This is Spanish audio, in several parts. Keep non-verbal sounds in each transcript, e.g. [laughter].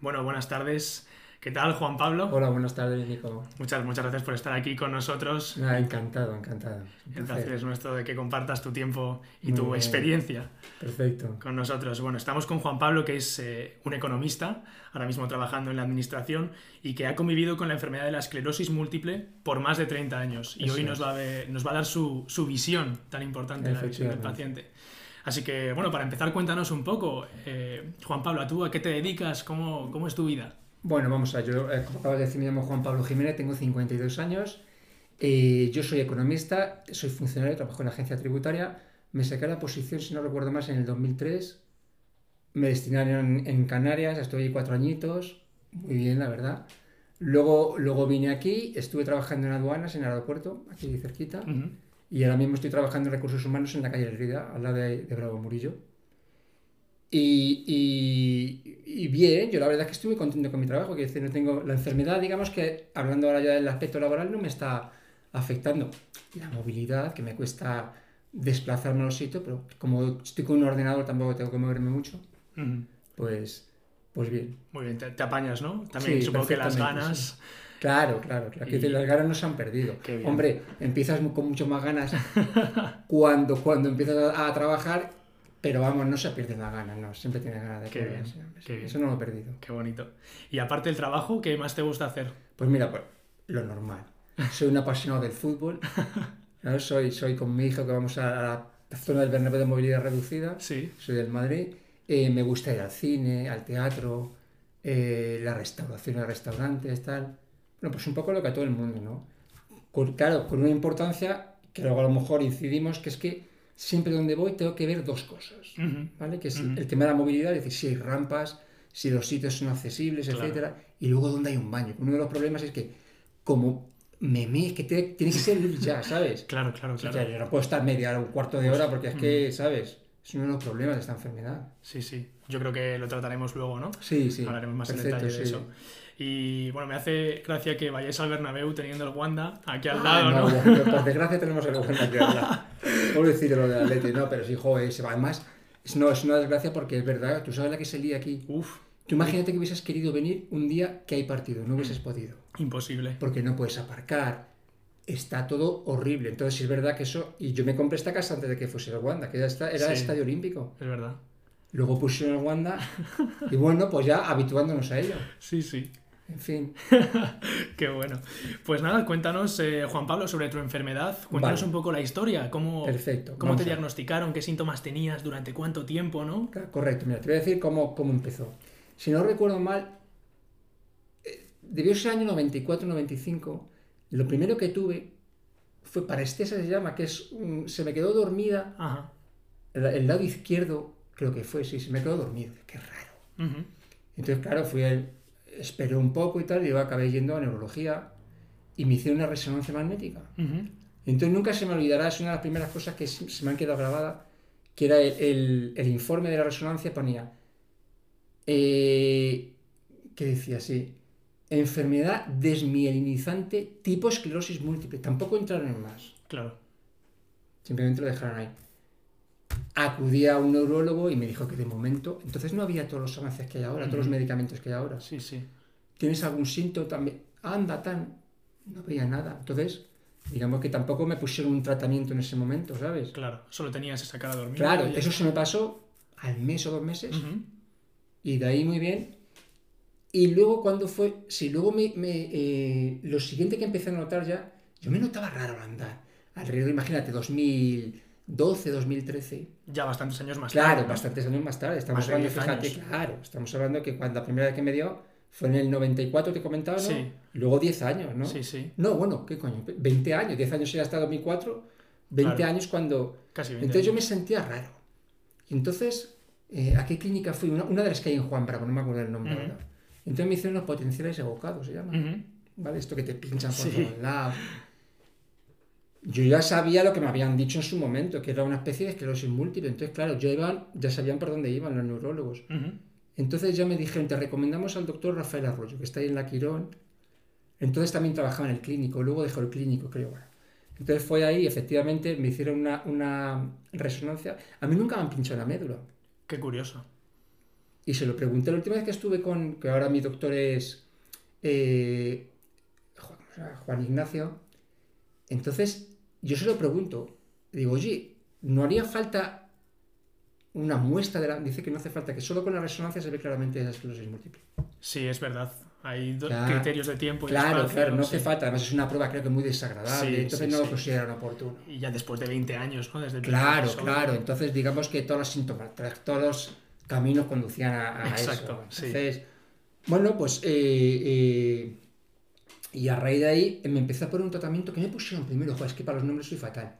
Bueno, buenas tardes. ¿Qué tal, Juan Pablo? Hola, buenas tardes, Nico. Muchas, muchas gracias por estar aquí con nosotros. Nada, encantado, encantado. El placer es nuestro de que compartas tu tiempo y Muy tu bien. experiencia Perfecto. con nosotros. Bueno, estamos con Juan Pablo, que es eh, un economista, ahora mismo trabajando en la administración y que ha convivido con la enfermedad de la esclerosis múltiple por más de 30 años. Y Eso hoy nos va, a, ver- nos va a dar su, su visión tan importante, la visión del paciente. Así que, bueno, para empezar, cuéntanos un poco, eh, Juan Pablo, ¿a tú a qué te dedicas? ¿Cómo, cómo es tu vida? Bueno, vamos a yo, eh, acabas de decir, me llamo Juan Pablo Jiménez, tengo 52 años. eh, yo soy economista, soy funcionario, trabajo en la agencia tributaria. Me saqué la posición, si no recuerdo más, en el 2003. Me destinaron en Canarias, estuve ahí cuatro añitos, muy bien, la verdad. Luego, luego vine aquí, estuve trabajando en aduanas, en el aeropuerto, aquí cerquita. Y ahora mismo estoy trabajando en recursos humanos en la calle Herrida, al lado de, de Bravo Murillo. Y, y- y bien, yo la verdad es que estoy muy contento con mi trabajo, que decir, no tengo la enfermedad, digamos que hablando ahora ya del aspecto laboral, no me está afectando. La movilidad, que me cuesta desplazarme a los sitios, pero como estoy con un ordenador tampoco tengo que moverme mucho, pues, pues bien. Muy bien, te, te apañas, ¿no? También Sí, supongo que las ganas. sí. Claro, claro, claro. Que Y- las ganas no se han perdido. Hombre, empiezas con mucho más ganas cuando, cuando empiezas a, a trabajar, pero vamos, no se pierden las ganas, no, siempre tienes ganas de Qué bien, qué bien. Eso no lo he perdido. Qué bonito. Y aparte del trabajo, ¿qué más te gusta hacer? Pues mira, pues lo normal. Soy un apasionado del fútbol. ¿no? Soy, soy con mi hijo que vamos a la zona del Bernabéu de movilidad reducida. Sí. Soy del Madrid. Eh, me gusta ir al cine, al teatro, eh, la restauración en restaurantes, tal. Bueno, pues un poco lo que a todo el mundo, ¿no? Con- claro, con una importancia que luego a lo mejor incidimos, que es que siempre donde voy tengo que ver dos cosas. ¿vale? Que es el tema de la movilidad, es decir, si hay rampas, si los sitios son accesibles, Claro. etcétera, y luego donde hay un baño. Uno de los problemas es que como me me, que te- tiene que ser ir ya, [laughs] ¿sabes? Claro, claro, O sea, claro. yo no puedo estar media hora, un cuarto de hora, porque es que, ¿sabes? Es uno de los problemas de esta enfermedad. Sí, sí. Yo creo que lo trataremos luego, ¿no? Sí, sí. Hablaremos más en detalle de sí. eso. Y bueno, me hace gracia que vayáis al Bernabéu teniendo el Wanda aquí al Ah, lado, ¿no? bueno, por desgracia tenemos el Wanda aquí al lado. [laughs] Pobrecito lo del Atleti, no, pero sí, joder, se va. Además, es, no, es una desgracia porque es verdad, tú sabes la que se lía aquí. Uf, Tú imagínate que hubieses querido venir un día que hay partido, no hubieses podido. imposible. Porque no puedes aparcar. Está todo horrible. Entonces, sí es verdad que eso. Y yo me compré esta casa antes de que fuese el Wanda, que ya está, era el Sí. estadio olímpico. Es verdad. Luego pusieron el Wanda. Y bueno, pues ya habituándonos a ello. [laughs] Sí, sí. En fin. [laughs] Qué bueno. Pues nada, cuéntanos, eh, Juan Pablo, sobre tu enfermedad. Cuéntanos Vale. un poco la historia. ¿Cómo, Perfecto, ¿Cómo vamos te diagnosticaron? ¿Qué síntomas tenías? ¿Durante cuánto tiempo, no? Correcto, mira, te voy a decir cómo, cómo empezó. Si no recuerdo mal, eh, debió ser año 94-95. Lo primero que tuve fue parestesia, se llama, que es se me quedó dormida, Ajá. el, el lado izquierdo, creo que fue, sí, se me quedó dormido. Qué raro. Entonces, claro, fui al, esperé un poco y tal, y yo acabé yendo a neurología y me hicieron una resonancia magnética. Entonces nunca se me olvidará, es una de las primeras cosas que se se me han quedado grabadas, que era el, el- el informe de la resonancia, ponía, eh, que decía así, enfermedad desmielinizante tipo esclerosis múltiple. Tampoco entraron en más, Claro. simplemente lo dejaron ahí. Acudí a un neurólogo y me dijo que de momento, entonces no había todos los avances que hay ahora, todos los medicamentos que hay ahora. Sí, sí. ¿Tienes algún síntoma también? Anda, tan. No veía nada. Entonces, digamos que tampoco me pusieron un tratamiento en ese momento, ¿sabes? Claro. Solo tenías esa cara dormida. Claro, y- eso se me pasó al mes o dos meses y de ahí muy bien. Y luego cuando fue, si luego me, me, eh, lo siguiente que empecé a notar ya, yo me notaba raro al andar. Alrededor, imagínate, 2012, 2013. Ya bastantes años más Claro, tarde. ¿no? bastantes años más tarde. Estamos Más hablando, 10 fíjate, años. claro, estamos hablando que cuando la primera vez que me dio fue en el 94, te comentaba, ¿no? Sí. Luego 10 años, ¿no? Sí, sí. No, bueno, ¿qué coño? 20 años, 10 años ya hasta 2004, 20 Claro. años cuando... Casi 20 Entonces yo me años. sentía raro. Y entonces, eh, ¿a qué clínica fui? Una, una de las que hay en Juan Bravo, no me acuerdo el nombre Ujú. ahora. Entonces me hicieron unos potenciales evocados, se llama. Ujú. ¿Vale? Esto que te pinchan por Sí. todos lados. Yo ya sabía lo que me habían dicho en su momento, que era una especie de esclerosis múltiple. Entonces, claro, ya, iban, ya sabían por dónde iban los neurólogos. Entonces ya me dijeron, te recomendamos al doctor Rafael Arroyo, que está ahí en la Quirón. Entonces también trabajaba en el clínico, luego dejó el clínico, creo. Bueno. Entonces fue ahí, efectivamente, me hicieron una, una resonancia. A mí nunca me han pinchado la médula. Qué curioso. Y se lo pregunté la última vez que estuve con, que ahora mi doctor es eh, Juan Ignacio. Entonces, yo se lo pregunto, digo, oye, ¿no haría falta una muestra de la... Dice que no hace falta, que solo con la resonancia se ve claramente la esclerosis múltiple. Sí, es verdad. Hay criterios de tiempo y Claro, claro, no hace falta. Además es una prueba creo que muy desagradable, entonces no lo consideran oportuno. Y ya después de 20 años, ¿no? Desde el claro, claro. Entonces digamos que todos los síntomas, todos los caminos conducían a, Exacto, eso. Entonces, bueno, pues... Eh, eh, y a raíz de ahí me empecé a poner un tratamiento que me pusieron primero, joder, es que para los nombres soy fatal.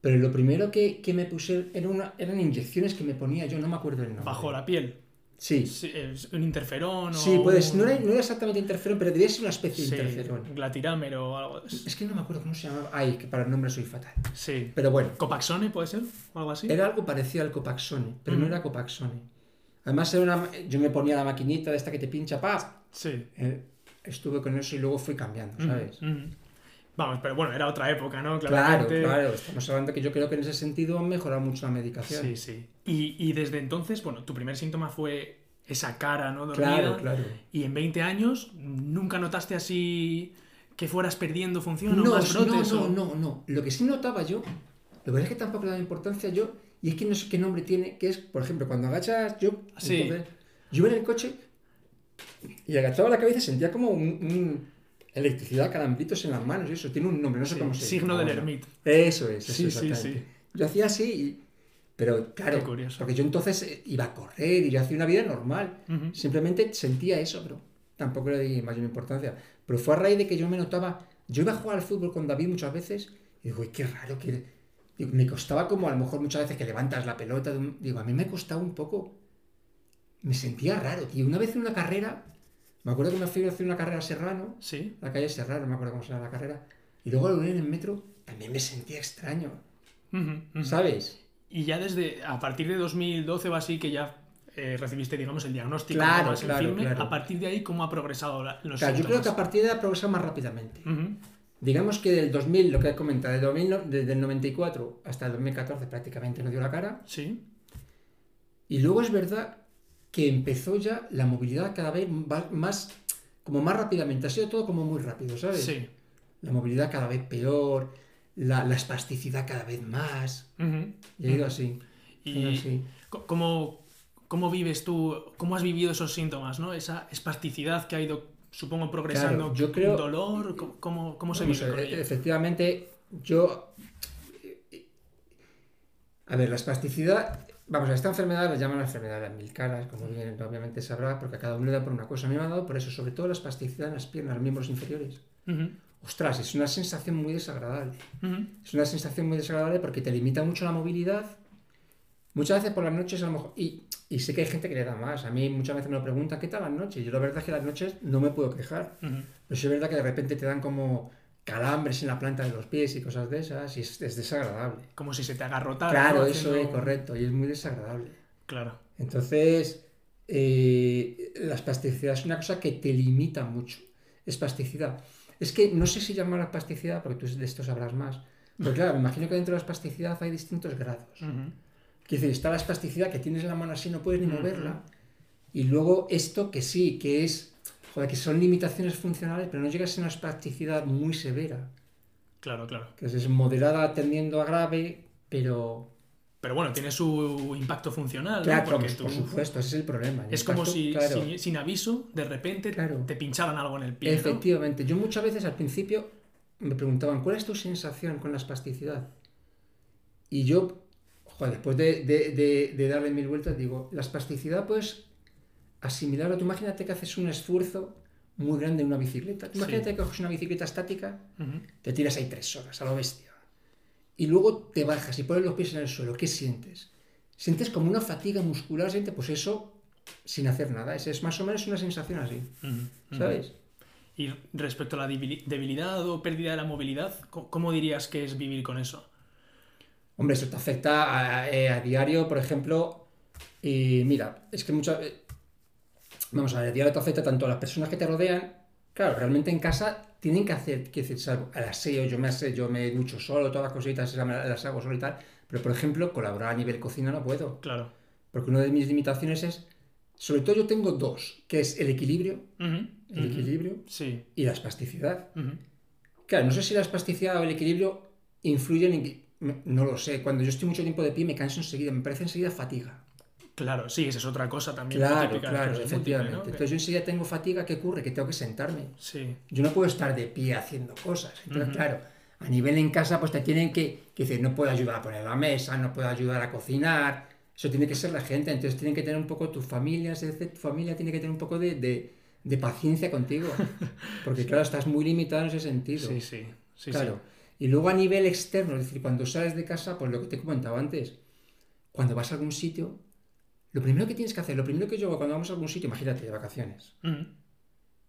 Pero lo primero que, que me puse era una, eran inyecciones que me ponía yo, no me acuerdo el nombre. ¿Bajo la piel? Sí. ¿Un interferón? Sí, pues no era, no era, exactamente interferón, pero debía ser una especie de interferón. Glatirámero o algo. Es que no me acuerdo cómo se llamaba. Ay, que para el nombre soy fatal. Sí. Pero bueno. ¿Copaxone puede ser? ¿O algo así? Era algo parecido al Copaxone, pero no era Copaxone. Además, era una, yo me ponía la maquinita de esta que te pincha, ¡pap! Sí. Eh, estuve con eso y luego fui cambiando, ¿sabes? Vamos, pero bueno, era otra época, ¿no? Claro, claro. Estamos hablando que yo creo que en ese sentido ha mejorado mucho la medicación. Sí, sí. Y, y desde entonces, bueno, tu primer síntoma fue esa cara, ¿no? Dormida. Claro, claro. Y en 20 años, ¿nunca notaste así que fueras perdiendo función no, o más brotes? No, no, no, no. Lo que sí notaba yo, lo verdad es que tampoco le da importancia yo, y es que no sé qué nombre tiene, que es, por ejemplo, cuando agachas, yo, sí. yo en el coche y agachaba la cabeza y sentía como un electricidad, calambritos en las manos, eso, tiene un nombre, no sé cómo se llama. Signo del ermita. Eso es, sí, sí, sí. Yo hacía así, pero claro, porque yo entonces eh, iba a correr y yo hacía una vida normal. Simplemente sentía eso, pero tampoco le di mayor importancia. Pero fue a raíz de que yo me notaba, yo iba a jugar al fútbol con David muchas veces y digo, qué raro que... me costaba como a lo mejor muchas veces que levantas la pelota, digo, a mí me costaba un poco, me sentía raro, tío. Una vez en una carrera, me acuerdo que me fui a hacer una carrera a Serrano, ¿Sí? la calle Serrano, no me acuerdo cómo se llama la carrera, y luego al venir en el metro también me sentía extraño, ¿sabes? Y ya desde, a partir de 2012 o así, que ya eh, recibiste, digamos, el diagnóstico claro, claro, a partir de ahí, ¿cómo ha progresado los Claro, yo creo que a partir de ahí ha progresado más rápidamente. Digamos que del 2000, lo que he comentado, desde el 94 hasta el 2014 prácticamente no dio la cara. Sí. Y luego es verdad que empezó ya la movilidad cada vez más, como más rápidamente. Ha sido todo como muy rápido, ¿sabes? Sí. La movilidad cada vez peor, la, la espasticidad cada vez más. Y ha ido así. Y ¿cómo, ¿cómo, vives tú, cómo has vivido esos síntomas, ¿no? Esa espasticidad que ha ido, supongo, progresando. yo creo... ¿Dolor? ¿Cómo, cómo se vive Efectivamente, yo... A ver, la espasticidad Vamos, a esta enfermedad la llaman la enfermedad de las mil caras, como bien obviamente sabrá, porque a cada uno le da por una cosa. A mí me ha dado por eso, sobre todo la espasticidad en las piernas, los miembros inferiores. Ostras, es una sensación muy desagradable. Es una sensación muy desagradable porque te limita mucho la movilidad. Muchas veces por las noches a lo mejor... Y, y sé que hay gente que le da más. A mí muchas veces me lo preguntan, ¿qué tal las noches? Yo la verdad es que las noches no me puedo quejar. Pero es verdad que de repente te dan como calambres en la planta de los pies y cosas de esas, y es, desagradable. Como si se te agarrotara. Claro, eso es correcto, y es muy desagradable. Claro. Entonces, eh, la espasticidad es una cosa que te limita mucho. Espasticidad. Es que no sé si llamar espasticidad, porque tú de esto sabrás más. Pero claro, me imagino que dentro de la espasticidad hay distintos grados. Uh decir, está la espasticidad que tienes en la mano así, no puedes ni moverla. Y luego esto que sí, que es que son limitaciones funcionales, pero no llega a ser una espasticidad muy severa. Claro, claro. Que es moderada tendiendo a grave, pero... Pero bueno, tiene su impacto funcional. Claro, por supuesto, ese es el problema. es como si sin, aviso, de repente te pincharan algo en el pie. Efectivamente. Yo muchas veces al principio me preguntaban, ¿cuál es tu sensación con la espasticidad? Y yo, joder, después de, de, de darle mil vueltas, digo, la espasticidad pues asimilarlo. Tú imagínate que haces un esfuerzo muy grande en una bicicleta. imagínate que coges una bicicleta estática, te tiras ahí tres horas a lo bestia. Y luego te bajas y pones los pies en el suelo. ¿Qué sientes? Sientes como una fatiga muscular, sientes pues eso sin hacer nada. Es, es más o menos una sensación así. ¿Sabes? Y respecto a la debilidad o pérdida de la movilidad, ¿cómo dirías que es vivir con eso? Hombre, eso te afecta a, eh, diario, por ejemplo. Y mira, es que muchas vamos a ver, te afecta tanto a las personas que te rodean, claro, realmente en casa tienen que hacer, que decir, salvo al aseo, yo me aseo, yo me ducho solo, todas las cositas las hago solo y tal, pero por ejemplo, colaborar a nivel cocina no puedo. Claro. Porque una de mis limitaciones es Sobre todo yo tengo dos, que es el equilibrio, Ujú, el ujú. equilibrio Sí. y la espasticidad. Ujú. Claro, no sé si la espasticidad o el equilibrio influyen en No lo sé, cuando yo estoy mucho tiempo de pie me canso enseguida, me parece enseguida fatiga. Claro, sí, esa es otra cosa también. Claro, típica claro, efectivamente. Entonces yo enseguida tengo fatiga, ¿qué ocurre? Que tengo que sentarme. Sí. Yo no puedo estar de pie haciendo cosas. Entonces, claro, a nivel en casa, pues te tienen que, que decir, no puedo ayudar a poner la mesa, no puedo ayudar a cocinar. Eso tiene que ser la gente. Entonces tienen que tener un poco tu familia, es decir, tu familia tiene que tener un poco de, de- de paciencia contigo. [laughs] Porque, claro, estás muy limitado en ese sentido. Sí, sí. sí, claro. Y luego a nivel externo, es decir, cuando sales de casa, pues lo que te he comentado antes, cuando vas a algún sitio, lo primero que tienes que hacer, lo primero que yo hago cuando vamos a algún sitio, imagínate, de vacaciones. Ujú,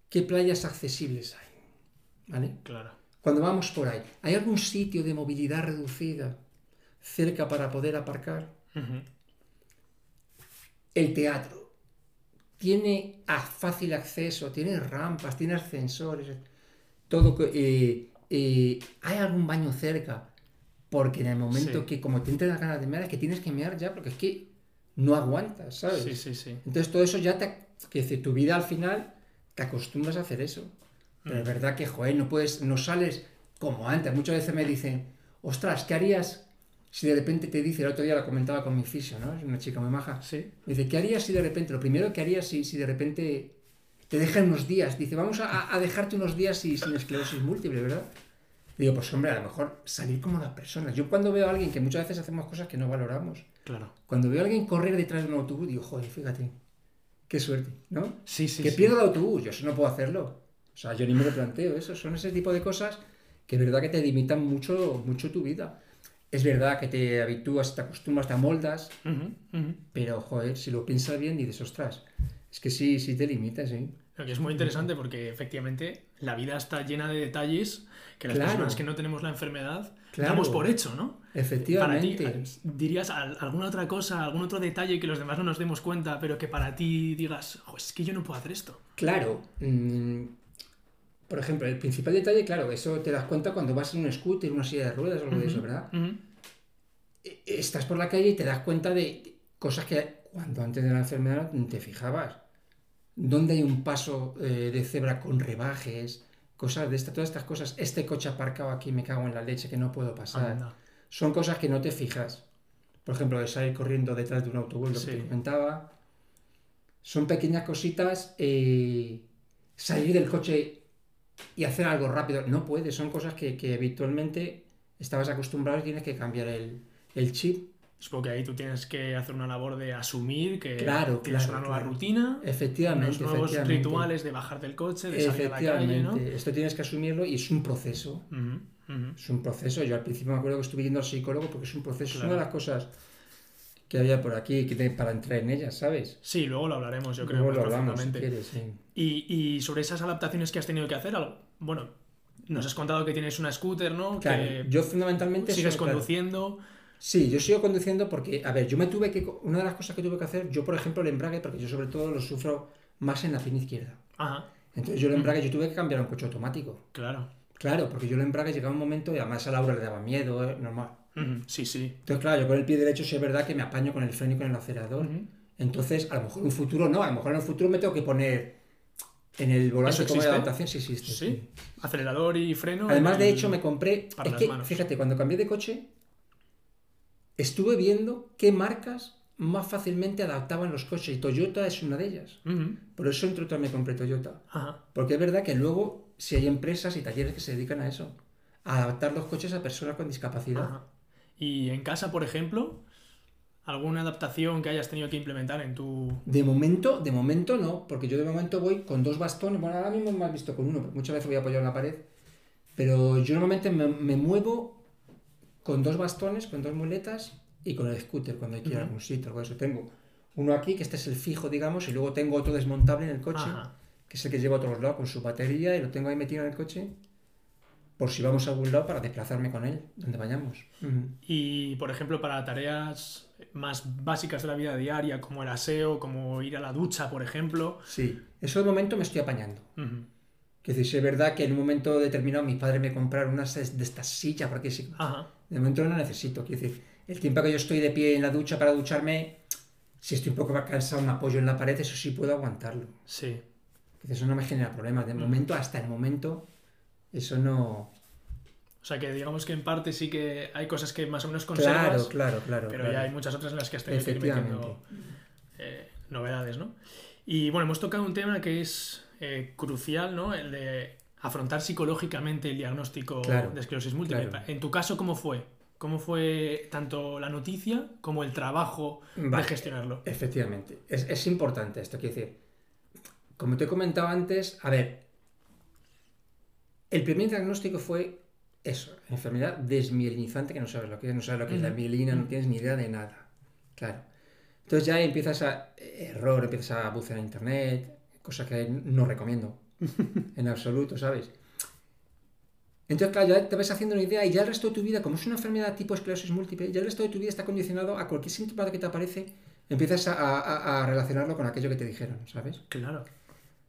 ¿qué playas accesibles hay? ¿Vale? Claro. Cuando vamos por ahí, ¿hay algún sitio de movilidad reducida cerca para poder aparcar? El teatro tiene a- fácil acceso, tiene rampas, tiene ascensores, todo. eh, eh, ¿Hay algún baño cerca? Porque en el momento Sí. que como te entran las ganas de mear, es que tienes que mear ya, porque es que no aguantas, ¿sabes? Sí, sí, sí. Entonces todo eso ya te... Que decir, tu vida al final te acostumbras a hacer eso. Pero es Mm. verdad que, joder, no puedes, no sales como antes. Muchas veces me dicen, ostras, ¿qué harías si de repente te dice, el otro día lo comentaba con mi fisio, ¿no? Es una chica muy maja. Sí. Me dice, ¿qué harías si de repente, lo primero que harías si, si de repente te dejan unos días? Dice, vamos a, a dejarte unos días y, sin esclerosis múltiple, ¿verdad? Digo, pues hombre, a lo mejor salir como las personas. Yo cuando veo a alguien que muchas veces hacemos cosas que no valoramos, Claro. cuando veo a alguien correr detrás de un autobús, digo, joder, fíjate, qué suerte, ¿no? Sí, sí. que sí. pierdo el autobús, yo eso no puedo hacerlo. O sea, yo ni me lo planteo, eso son ese tipo de cosas que es verdad que te limitan mucho, mucho tu vida. Es verdad que te habitúas, te acostumbras, te amoldas, Ujú, ujú. pero joder, si lo piensas bien dices, ostras, es que sí, sí te limitas, ¿sí? Que es muy interesante porque efectivamente la vida está llena de detalles que las Claro. personas que no tenemos la enfermedad Claro. damos por hecho, ¿no? Efectivamente. Para ti, ¿dirías al- alguna otra cosa, algún otro detalle que los demás no nos demos cuenta, pero que para ti digas, "Jo, es que yo no puedo hacer esto? Claro. mm, por ejemplo, el principal detalle, claro, eso te das cuenta cuando vas en un scooter, una silla de ruedas o algo de eso, ¿verdad? E- Estás por la calle y te das cuenta de cosas que cuando antes de la enfermedad te fijabas. ¿Dónde hay un paso eh, de cebra con rebajes? Cosas de esta, todas estas cosas. Este coche aparcado aquí me cago en la leche que no puedo pasar. Anda. Son cosas que no te fijas. Por ejemplo, de salir corriendo detrás de un autobús, lo Sí. que te comentaba. Son pequeñas cositas. eh, salir del coche y hacer algo rápido. No puedes. Son cosas que, que habitualmente estabas acostumbrado y tienes que cambiar el, el chip. Supongo que ahí tú tienes que hacer una labor de asumir que Claro, tienes claro, una nueva claro. rutina, Efectivamente. unos nuevos efectivamente. rituales de bajar del coche, de salir a la calle. ¿no? Esto tienes que asumirlo y es un proceso. Ujú, ujú. Es un proceso. Yo al principio me acuerdo que estuve yendo al psicólogo porque es un proceso. Es Claro. una de las cosas que había por aquí que para entrar en ellas, ¿sabes? Sí, luego lo hablaremos, yo creo, Luego más lo hablamos si quieres, sí. Y, y sobre esas adaptaciones que has tenido que hacer, bueno, nos has contado que tienes una scooter, ¿no? Claro, que yo fundamentalmente... sigues soy- claro, conduciendo. Sí, yo sigo conduciendo porque, a ver, yo me tuve que... Una de las cosas que tuve que hacer, yo por ejemplo el embrague, porque yo sobre todo lo sufro más en la pierna izquierda. Ajá, Entonces yo el embrague, yo tuve que cambiar a un coche automático. claro. Claro, porque yo el embrague llegaba un momento y además a Laura le daba miedo, eh, normal. Sí, sí. Entonces, claro, yo con el pie derecho sí es verdad que me apaño con el freno y con el acelerador. Entonces, a lo mejor en un futuro no, a lo mejor en un futuro me tengo que poner en el volante ¿Eso como de adaptación, sí existe. Sí. Acelerador y freno. Además, de hecho, me compré. para Es que, manos. fíjate, cuando cambié de coche, estuve viendo qué marcas más fácilmente adaptaban los coches. Y Toyota es una de ellas. Ujú, Por eso, entre otras, me compré Toyota. Ajá. Porque es verdad que luego, si hay empresas y talleres que se dedican a eso, a adaptar los coches a personas con discapacidad. Ajá. Y en casa, por ejemplo, alguna adaptación que hayas tenido que implementar en tu. De momento, de momento no, porque yo de momento voy con dos bastones. Bueno, ahora mismo me has visto con uno, muchas veces voy apoyado en la pared. Pero yo normalmente me, me muevo con dos bastones, con dos muletas y con el scooter cuando hay que ir a algún sitio. Algo de eso. Tengo uno aquí, que este es el fijo, digamos, y luego tengo otro desmontable en el coche, Ajá. que es el que llevo a todos lados con su batería y lo tengo ahí metido en el coche por si vamos a algún lado para desplazarme con él, donde vayamos. Y, por ejemplo, para tareas más básicas de la vida diaria, como el aseo, como ir a la ducha, por ejemplo. Sí, eso de momento me estoy apañando. Que decir, es verdad que en un momento determinado mis padres me compraron unas de estas sillas, porque sí, de momento no necesito. Quiero decir, el tiempo que yo estoy de pie en la ducha para ducharme, Si estoy un poco cansado, me apoyo en la pared, eso sí puedo aguantarlo. Sí. Eso no me genera problemas. De momento, hasta el momento, eso no... O sea que digamos que en parte sí que hay cosas que más o menos conservas. Claro, claro, claro. Pero claro. ya hay muchas otras en las que has tenido que ir metiendo eh, novedades, ¿no? Y bueno, hemos tocado un tema que es eh, crucial, ¿no? El de afrontar psicológicamente el diagnóstico Claro, de esclerosis múltiple. claro. En tu caso, ¿cómo fue? ¿Cómo fue tanto la noticia como el trabajo de gestionarlo? Efectivamente. Es, es importante esto, quiero decir. Como te he comentado antes, a ver, el primer diagnóstico fue eso, enfermedad desmielinizante, que no sabes lo que es, no sabes lo que es la mielina, no tienes ni idea de nada. Claro. Entonces ya empiezas a error, empiezas a bucear en internet, cosa que no recomiendo [laughs] en absoluto, ¿sabes? Entonces, claro, ya te vas haciendo una idea y ya el resto de tu vida, como es una enfermedad tipo esclerosis múltiple, ya el resto de tu vida está condicionado a cualquier síntoma que te aparece, empiezas a, a- a relacionarlo con aquello que te dijeron, ¿sabes? Claro.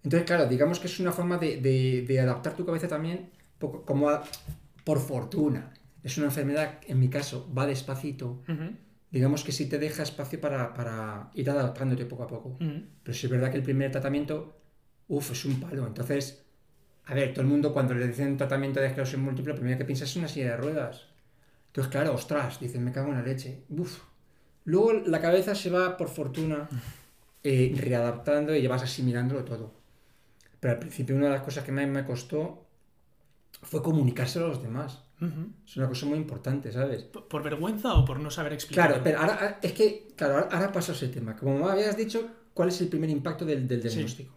Entonces, claro, digamos que es una forma de, de- de adaptar tu cabeza también, como a- por fortuna. Es una enfermedad, en mi caso, va despacito. Ujú, Digamos que sí te deja espacio para, para ir adaptándote poco a poco. ujú. Pero sí es verdad que el primer tratamiento, uff, es un palo. Entonces, a ver, todo el mundo cuando le dicen tratamiento de esclerosis múltiple, lo primero que piensa es una silla de ruedas. Entonces, claro, ostras, dicen, me cago en la leche. Uf. Luego la cabeza se va, por fortuna, [laughs] eh, readaptando y vas asimilándolo todo. Pero al principio una de las cosas que más me costó fue comunicárselo a los demás. Es una cosa muy importante, ¿sabes? ¿Por por vergüenza o por no saber explicar? Claro, pero ahora, ahora- es que, claro, ahora, ahora paso a ese tema. Como me habías dicho, ¿cuál es el primer impacto del, del Sí. diagnóstico?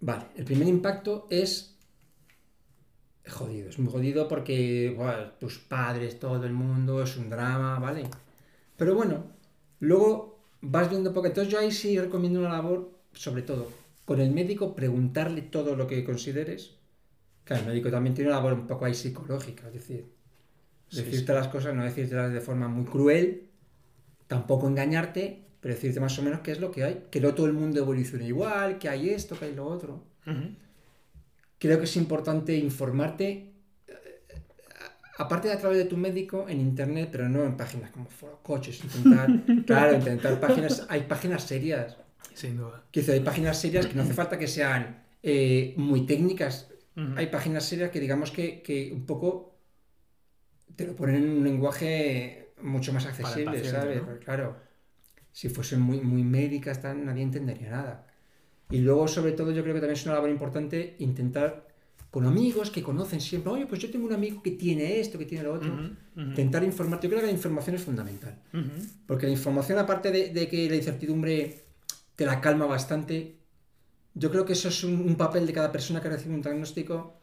Vale, el primer impacto es jodido. Es muy jodido porque tus padres, todo el mundo, es un drama, ¿vale? Pero bueno, luego vas viendo porque entonces yo ahí sí recomiendo una labor, sobre todo, con el médico preguntarle todo lo que consideres. Claro, el médico también tiene una labor un poco ahí psicológica, es decir, Sí, decirte las cosas, no decírtelas de forma muy cruel, tampoco engañarte, pero decirte más o menos qué es lo que hay, que no todo el mundo evoluciona igual, que hay esto, que hay lo otro. Creo que es importante informarte, eh, aparte de a través de tu médico, en internet, pero no en páginas como Foro Coches, intentar, [laughs] claro, intentar páginas, hay páginas serias, Sin duda. que hay páginas serias que no hace falta que sean eh, muy técnicas, Ujú. hay páginas serias que digamos que, que un poco te lo ponen en un lenguaje mucho más accesible, paciente, ¿sabes? ¿no? Claro, si fuesen muy, muy médicas, tal, nadie entendería nada. Y luego, sobre todo, yo creo que también es una labor importante intentar, con amigos que conocen siempre, oye, pues yo tengo un amigo que tiene esto, que tiene lo otro, Ujú, ujú, intentar informarte. Yo creo que la información es fundamental. ujú. Porque la información, aparte de, de que la incertidumbre te la calma bastante, yo creo que eso es un, un papel de cada persona que recibe un diagnóstico,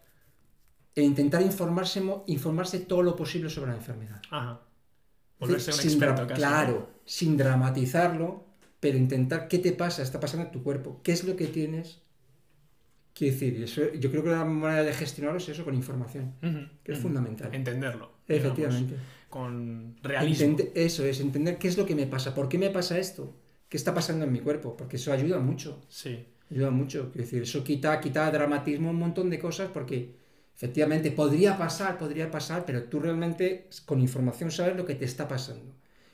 e intentar informarse, informarse todo lo posible sobre la enfermedad. Ajá. Volverse un experto dra- casi. Claro, sin dramatizarlo, pero intentar qué te pasa, está pasando en tu cuerpo, qué es lo que tienes. Quiero decir, eso, yo creo que la manera de gestionarlo es eso, con información, que es fundamental. Entenderlo. digamos, Efectivamente. con realismo. Eso es, entender qué es lo que me pasa, por qué me pasa esto, qué está pasando en mi cuerpo, porque eso ayuda mucho. Sí. Ayuda mucho. Quiero decir, eso quita, quita dramatismo un montón de cosas porque efectivamente podría pasar, podría pasar, pero tú realmente con información sabes lo que te está pasando.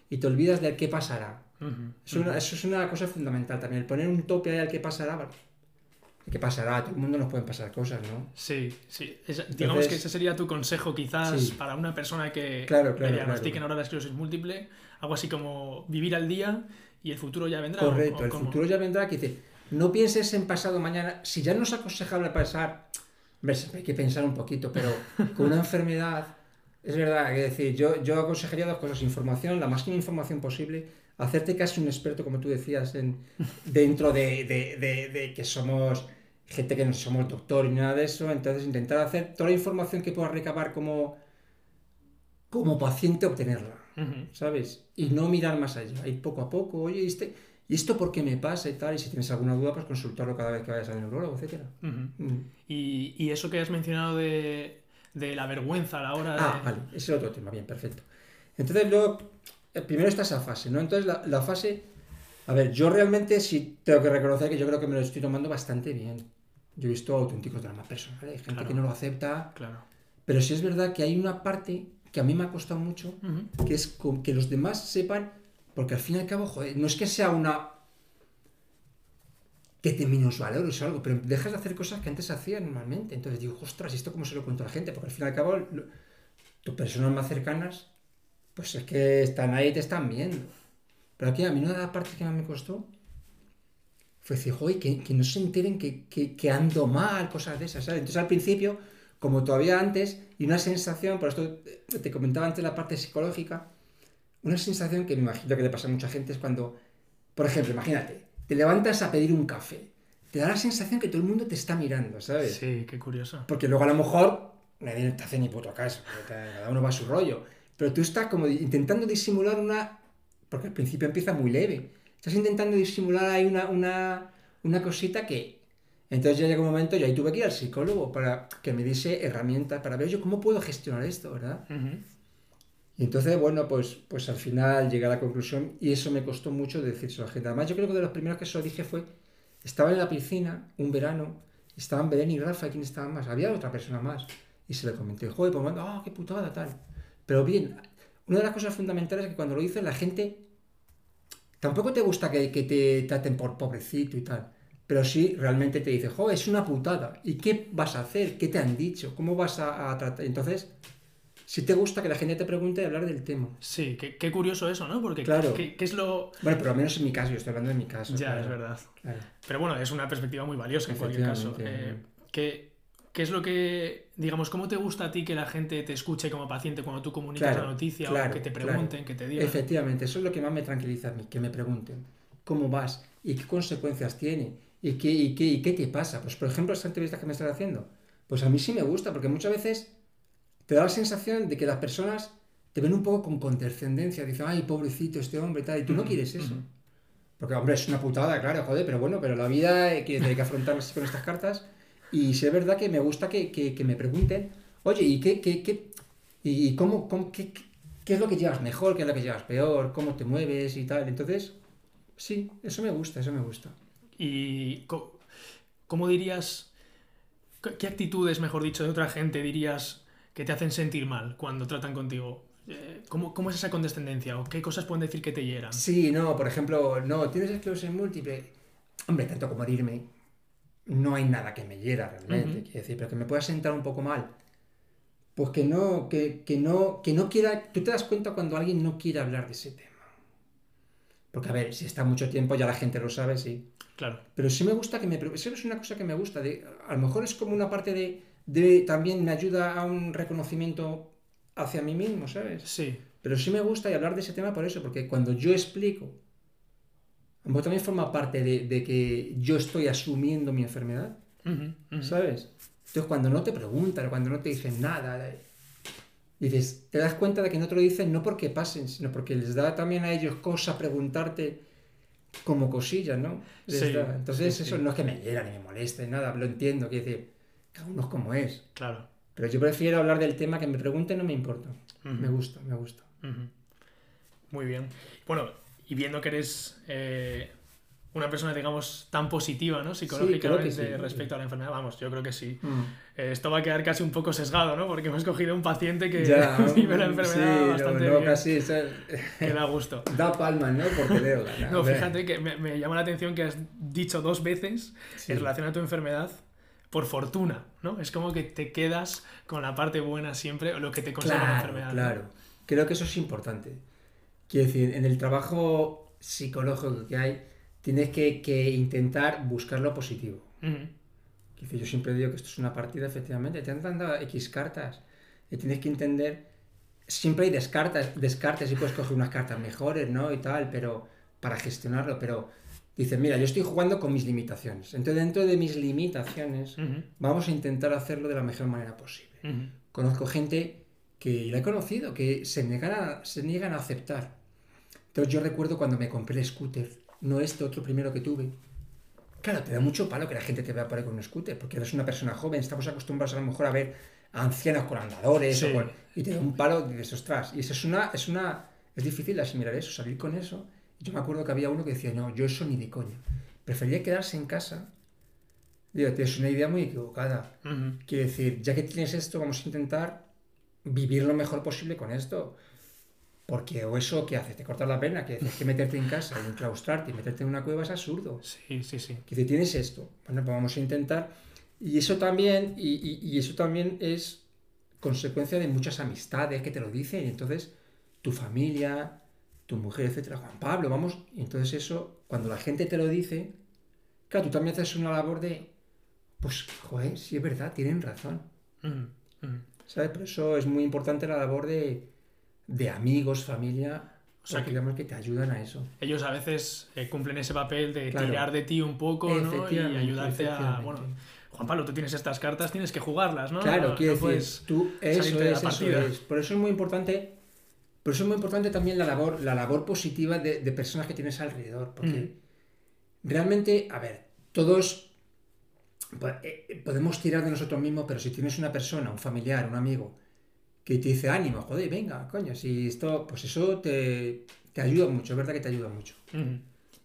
Y te olvidas del qué pasará. Ujú, Eso, es una- eso es una cosa fundamental también. El poner un tope ahí al qué pasará. bueno, ¿Qué pasará? A todo el mundo nos pueden pasar cosas, ¿no? Sí, sí. Digamos Entonces- que ese sería tu consejo quizás Sí. para una persona que Claro, claro, diagnostiquen claro. ahora la esclerosis múltiple. Algo así como vivir al día y el futuro ya vendrá. ¿o- Correcto, el cómo? futuro ya vendrá. Que dice, no pienses en pasado mañana. Si ya no es aconsejable siempre hay que pensar un poquito, pero [laughs] con una enfermedad, es verdad, es decir, yo, yo aconsejaría dos cosas: información, la máxima información posible, hacerte casi un experto, como tú decías, en, [laughs] dentro de, de- de- de que somos gente que no somos doctor ni nada de eso. Entonces, intentar hacer toda la información que puedas recabar como, como paciente, obtenerla. ¿sabes? Y no mirar más allá, ir poco a poco, oye, ¿y, este, ¿y esto por qué me pasa y tal? Y si tienes alguna duda, pues consultarlo cada vez que vayas al neurólogo, etcétera. Ujú. Mm. Y, y eso que has mencionado de, de la vergüenza a la hora de... Ah, vale, ese es otro tema, bien, perfecto. Entonces, luego, eh, primero está esa fase, ¿no? Entonces, la, la fase, a ver, yo realmente sí tengo que reconocer que yo creo que me lo estoy tomando bastante bien. Yo he visto auténticos dramas personales, hay gente Claro. que no lo acepta, Claro. pero sí es verdad que hay una parte que a mí me ha costado mucho, que es con- que los demás sepan Porque al fin y al cabo, joder, no es que sea una que te minusvalores o algo, pero dejas de hacer cosas que antes hacías normalmente. Entonces digo, ostras, ¿y esto cómo se lo cuento a la gente? Porque al fin y al cabo, tus personas más cercanas, pues es que están ahí y te están viendo. Pero aquí a mí una de las partes que más me costó fue decir, joder, que, que no se enteren que, que, ando mal, cosas de esas, ¿sabes? Entonces al principio, como todavía antes, y una sensación, por esto te comentaba antes la parte psicológica, una sensación que me imagino que le pasa a mucha gente es cuando, por ejemplo, imagínate, te levantas a pedir un café. Te da la sensación que todo el mundo te está mirando, ¿sabes? Sí, qué curioso. Porque luego a lo mejor nadie te hace ni puto caso, cada uno va a su rollo. Pero tú estás como intentando disimular una... Porque al principio empieza muy leve. Estás intentando disimular ahí una, una, una cosita que... Entonces ya llega un momento, yo ahí tuve que ir al psicólogo para que me diese herramientas para ver yo cómo puedo gestionar esto, ¿verdad? Y entonces, bueno, pues, pues al final llegué a la conclusión y eso me costó mucho decirse a la gente. Además, yo creo que de los primeros que se lo dije fue, estaba en la piscina un verano, estaban Belén y Rafa, ¿quién estaban más? Había otra persona más. Y se le comenté, joder, pues, ah, qué putada, tal. Pero bien, una de las cosas fundamentales es que cuando lo dices la gente, tampoco te gusta que, que te traten por pobrecito y tal. Pero sí, realmente te dice, joder, es una putada. ¿Y qué vas a hacer? ¿Qué te han dicho? ¿Cómo vas a, a tratar? Entonces, si te gusta que la gente te pregunte y hablar del tema. Sí, qué, curioso eso, ¿no? Porque claro. ¿qué, es lo...? Bueno, pero al menos en mi caso, yo estoy hablando de mi caso. Ya, es verdad. Pero bueno, es una perspectiva muy valiosa en cualquier caso. Eh, ¿qué, es lo que, digamos, cómo te gusta a ti que la gente te escuche como paciente cuando tú comunicas la noticia o que te pregunten, que te digan? Efectivamente, eso es lo que más me tranquiliza a mí, que me pregunten cómo vas y qué consecuencias tiene y qué, y qué, y qué te pasa. Pues, por ejemplo, esta entrevista que me estás haciendo, pues a mí sí me gusta, porque muchas veces te da la sensación de que las personas te ven un poco con condescendencia, dicen, ay, pobrecito este hombre, tal, y tú no quieres eso. Porque, hombre, es una putada, claro, joder, pero bueno, pero la vida hay que, hay que afrontarla con estas cartas. Y si es verdad que me gusta que, que, me pregunten, oye, ¿y qué, qué, qué y cómo, cómo qué, qué, es lo que llevas mejor, qué es lo que llevas peor, cómo te mueves y tal? Entonces, sí, eso me gusta, eso me gusta. ¿Y cómo dirías, qué actitudes, mejor dicho, de otra gente dirías que te hacen sentir mal cuando tratan contigo? Eh, ¿Cómo, ¿Cómo, es esa condescendencia? ¿O qué cosas pueden decir que te hieran? Sí, no, por ejemplo, no, tienes esclerosis múltiple. Hombre, tanto como herirme, no hay nada que me hiera realmente, quiero decir, pero que me pueda sentar un poco mal. Pues que no, que, que, no, que no quiera. Tú te das cuenta cuando alguien no quiere hablar de ese tema. Porque, a ver, si está mucho tiempo, ya la gente lo sabe, sí. Claro. Pero sí me gusta que me. Eso es una cosa que me gusta. De, a lo mejor es como una parte de de, también me ayuda a un reconocimiento hacia mí mismo, ¿sabes? Sí. Pero sí me gusta y hablar de ese tema por eso, porque cuando yo explico, a también forma parte de, que yo estoy asumiendo mi enfermedad, ¿sabes? Entonces cuando no te preguntan, cuando no te dicen nada, dices, te das cuenta de que no te lo dicen no porque pasen, sino porque les da también a ellos cosa preguntarte como cosillas, ¿no? Entonces eso no es que me hiera ni me moleste, nada, lo entiendo, quiero decir, cada uno es como es. Claro. Pero yo prefiero hablar del tema que me pregunten, no me importa. Me gusta, me gusta. Muy bien. Bueno, y viendo que eres eh, una persona, digamos, tan positiva, ¿no? Psicológicamente respecto a la enfermedad, vamos, yo creo que sí. Mm. Eh, esto va a quedar casi un poco sesgado, ¿no? Porque hemos cogido un paciente que [laughs] vive la enfermedad bastante no, Casi, que da gusto. [laughs] Da palma, ¿no? Porque veo. No, fíjate que me, me, llama la atención que has dicho dos veces en relación a tu enfermedad por fortuna, ¿no? Es como que te quedas con la parte buena siempre, o lo que te conserva la enfermedad. Claro, creo que eso es importante. Quiero decir, en el trabajo psicológico que hay, tienes que, intentar buscar lo positivo. yo siempre digo que esto es una partida, efectivamente, te han dado X cartas, y tienes que entender, siempre hay descartas, descartes y puedes coger unas cartas mejores, ¿no? Y tal, pero para gestionarlo, pero Dice, mira, yo estoy jugando con mis limitaciones. Entonces, dentro de mis limitaciones, vamos a intentar hacerlo de la mejor manera posible. Conozco gente que la he conocido, que se niegan, a, se niegan a aceptar. Entonces, yo recuerdo cuando me compré el scooter, no este otro primero que tuve. Claro, te da mucho palo que la gente te vea por ahí con un scooter, porque eres una persona joven, estamos acostumbrados a lo mejor a ver a ancianos con andadores, y te da un palo y dices, ostras, y eso es una, es una, es difícil asimilar eso, salir con eso yo me acuerdo que había uno que decía, no, yo eso ni de coña. Prefería quedarse en casa. Digo, es una idea muy equivocada. Quiero decir, ya que tienes esto, vamos a intentar vivir lo mejor posible con esto. Porque o eso, ¿qué haces? Te cortas la pena, que que meterte en casa, enclaustrarte y meterte en una cueva es absurdo. Sí, sí, sí. Que tienes esto, bueno, pues vamos a intentar. Y eso también, y, y, eso también es consecuencia de muchas amistades que te lo dicen. Y entonces, tu familia, tu mujer, etcétera, Juan Pablo, vamos. Y entonces eso, cuando la gente te lo dice, claro, tú también haces una labor de, pues, joder, sí es verdad, tienen razón. ¿Sabes? Por eso es muy importante la labor de, de amigos, familia, o sea, que, digamos que te ayudan a eso. Ellos a veces eh, cumplen ese papel de tirar de ti un poco ¿no? y ayudarte a. Bueno, Juan Pablo, tú tienes estas cartas, tienes que jugarlas, ¿no? Claro, quiero decir, tú, eso es, eso es. Por eso es muy importante. Por eso es muy importante también la labor, la labor positiva de, personas que tienes alrededor. Porque mm. realmente, a ver, todos pues, eh, podemos tirar de nosotros mismos, pero si tienes una persona, un familiar, un amigo, que te dice ánimo, joder, venga, coño, si esto, pues eso te, ayuda mucho, es verdad que te ayuda mucho.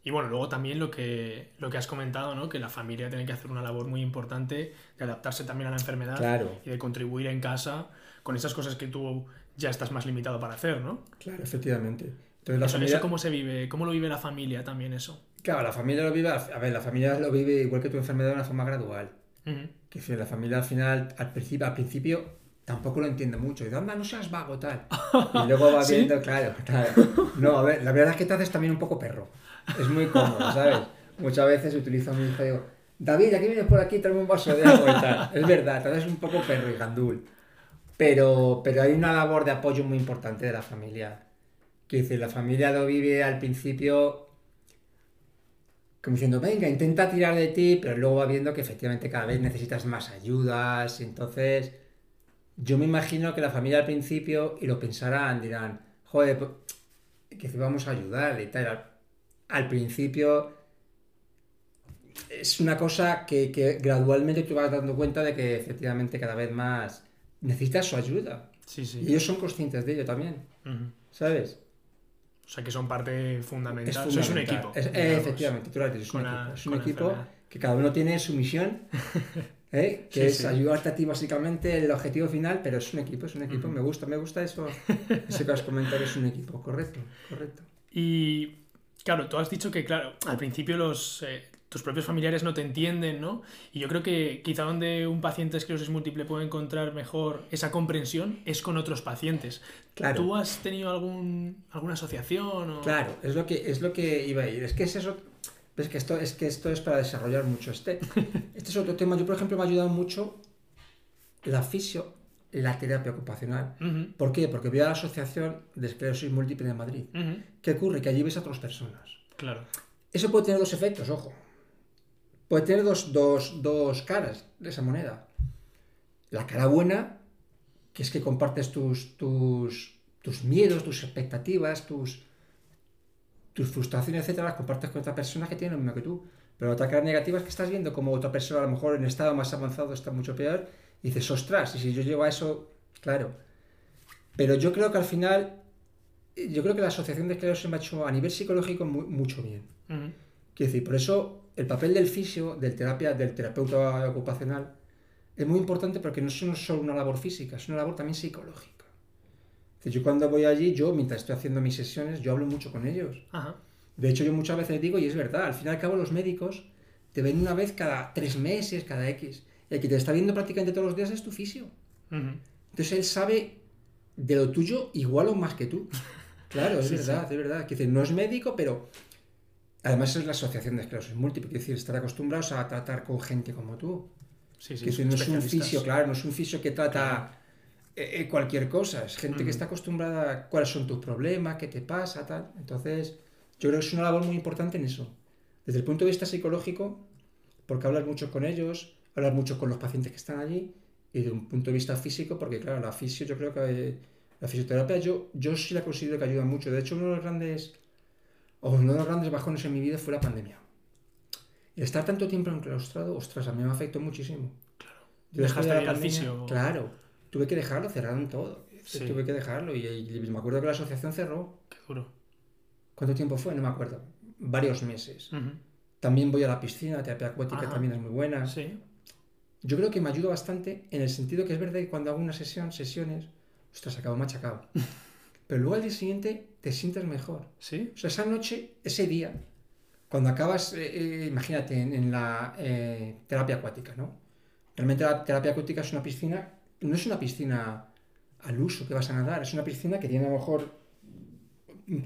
Y bueno, luego también lo que, lo que has comentado, ¿no? Que la familia tiene que hacer una labor muy importante de adaptarse también a la enfermedad y de contribuir en casa con esas cosas que tú ya estás más limitado para hacer, ¿no? Claro, efectivamente. Entonces, eso, cómo se vive, cómo lo vive la familia también eso. Claro, la familia lo vive, a ver, la familia lo vive igual que tu enfermedad de una forma gradual. Que si la familia al final, al principio, al principio tampoco lo entiende mucho. Y dice, anda, no seas vago, tal. Y luego va [laughs] viendo, claro, claro. No, a ver, la verdad es que te haces también un poco perro. Es muy cómodo, ¿sabes? Muchas veces utilizo a mi hijo y digo, David, aquí vienes por aquí, tráeme un vaso de agua y tal. Es verdad, te haces un poco perro y gandul. Pero, pero hay una labor de apoyo muy importante de la familia. Que dice, la familia lo vive al principio como diciendo, venga, intenta tirar de ti, pero luego va viendo que efectivamente cada vez necesitas más ayudas. Entonces, yo me imagino que la familia al principio, y lo pensarán, dirán, joder, pues, que vamos a ayudar y tal. Al, principio es una cosa que, gradualmente tú vas dando cuenta de que efectivamente cada vez más necesitas su ayuda. Sí, sí. Y ellos son conscientes de ello también. ¿Sabes? O sea, que son parte fundamental. Es, un equipo. efectivamente, tú lo dices, es un equipo. Es un equipo que cada uno tiene su misión, [laughs] ¿eh? que es ayudarte a ti básicamente el objetivo final, pero es un equipo, es un equipo. Me gusta, me gusta eso, [laughs] eso que has comentado, es un equipo, correcto, correcto. Y claro, tú has dicho que, claro, al principio los, eh, tus propios familiares no te entienden, ¿no? Y yo creo que quizá donde un paciente de esclerosis múltiple puede encontrar mejor esa comprensión es con otros pacientes. Claro. ¿Tú has tenido algún, alguna asociación? Claro, es lo, que, es lo que iba a ir. Es que es eso... Ves que esto es, que esto es para desarrollar mucho. Este, [laughs] este es otro tema. Yo, por ejemplo, me ha ayudado mucho la fisio, la terapia ocupacional. ¿Por qué? Porque voy a la Asociación de Esclerosis Múltiple de Madrid. ¿Qué ocurre? Que allí ves a otras personas. Claro. Eso puede tener dos efectos, ojo puede tener dos, caras de esa moneda. La cara buena, que es que compartes tus, tus, tus miedos, tus expectativas, tus, tus frustraciones, etcétera, las compartes con otra persona que tiene lo mismo que tú. Pero la otra cara negativa es que estás viendo como otra persona, a lo mejor en estado más avanzado, está mucho peor, y dices, ostras, y si yo llego a eso, claro. Pero yo creo que al final, yo creo que la asociación de esclerosis me ha hecho a nivel psicológico mucho bien. Quiero decir, por eso el papel del fisio, del, terapia, del terapeuta ocupacional, es muy importante porque no es solo una labor física, es una labor también psicológica. Yo cuando voy allí, yo mientras estoy haciendo mis sesiones, yo hablo mucho con ellos. De hecho, yo muchas veces digo, y es verdad, al fin y al cabo los médicos te ven una vez cada tres meses, cada X. Y el que te está viendo prácticamente todos los días es tu fisio. Entonces él sabe de lo tuyo igual o más que tú. [laughs] Claro, es verdad, es verdad. Que no es médico, pero Además es la asociación de esclerosis múltiple, es decir, estar acostumbrados a tratar con gente como tú. Sí, sí, que no es un fisio, claro, no es un fisio que trata eh, eh, cualquier cosa, es gente que está acostumbrada a cuáles son tus problemas, qué te pasa, tal. Entonces, yo creo que es una labor muy importante en eso. Desde el punto de vista psicológico, porque hablas mucho con ellos, hablas mucho con los pacientes que están allí, y de un punto de vista físico, porque claro, la fisio, yo creo que eh, la fisioterapia, yo, yo sí la considero que ayuda mucho. De hecho, uno de los grandes uno de los grandes bajones en mi vida fue la pandemia. Y estar tanto tiempo enclaustrado, ostras, a mí me afectó muchísimo. Claro. Dejaste de ir Claro. Tuve que dejarlo, cerraron todo. Tuve que dejarlo y, me acuerdo que la asociación cerró. Qué duro. ¿Cuánto tiempo fue? No me acuerdo. Varios meses. También voy a la piscina, terapia acuática también es muy buena. Sí. Yo creo que me ayuda bastante en el sentido que es verdad que cuando hago una sesión, sesiones, ostras, acabo machacado. [laughs] pero luego al día siguiente te sientes mejor. ¿Sí? O sea, esa noche, ese día, cuando acabas, eh, eh, imagínate, en, la eh, terapia acuática, ¿no? Realmente la terapia acuática es una piscina, no es una piscina al uso que vas a nadar, es una piscina que tiene a lo mejor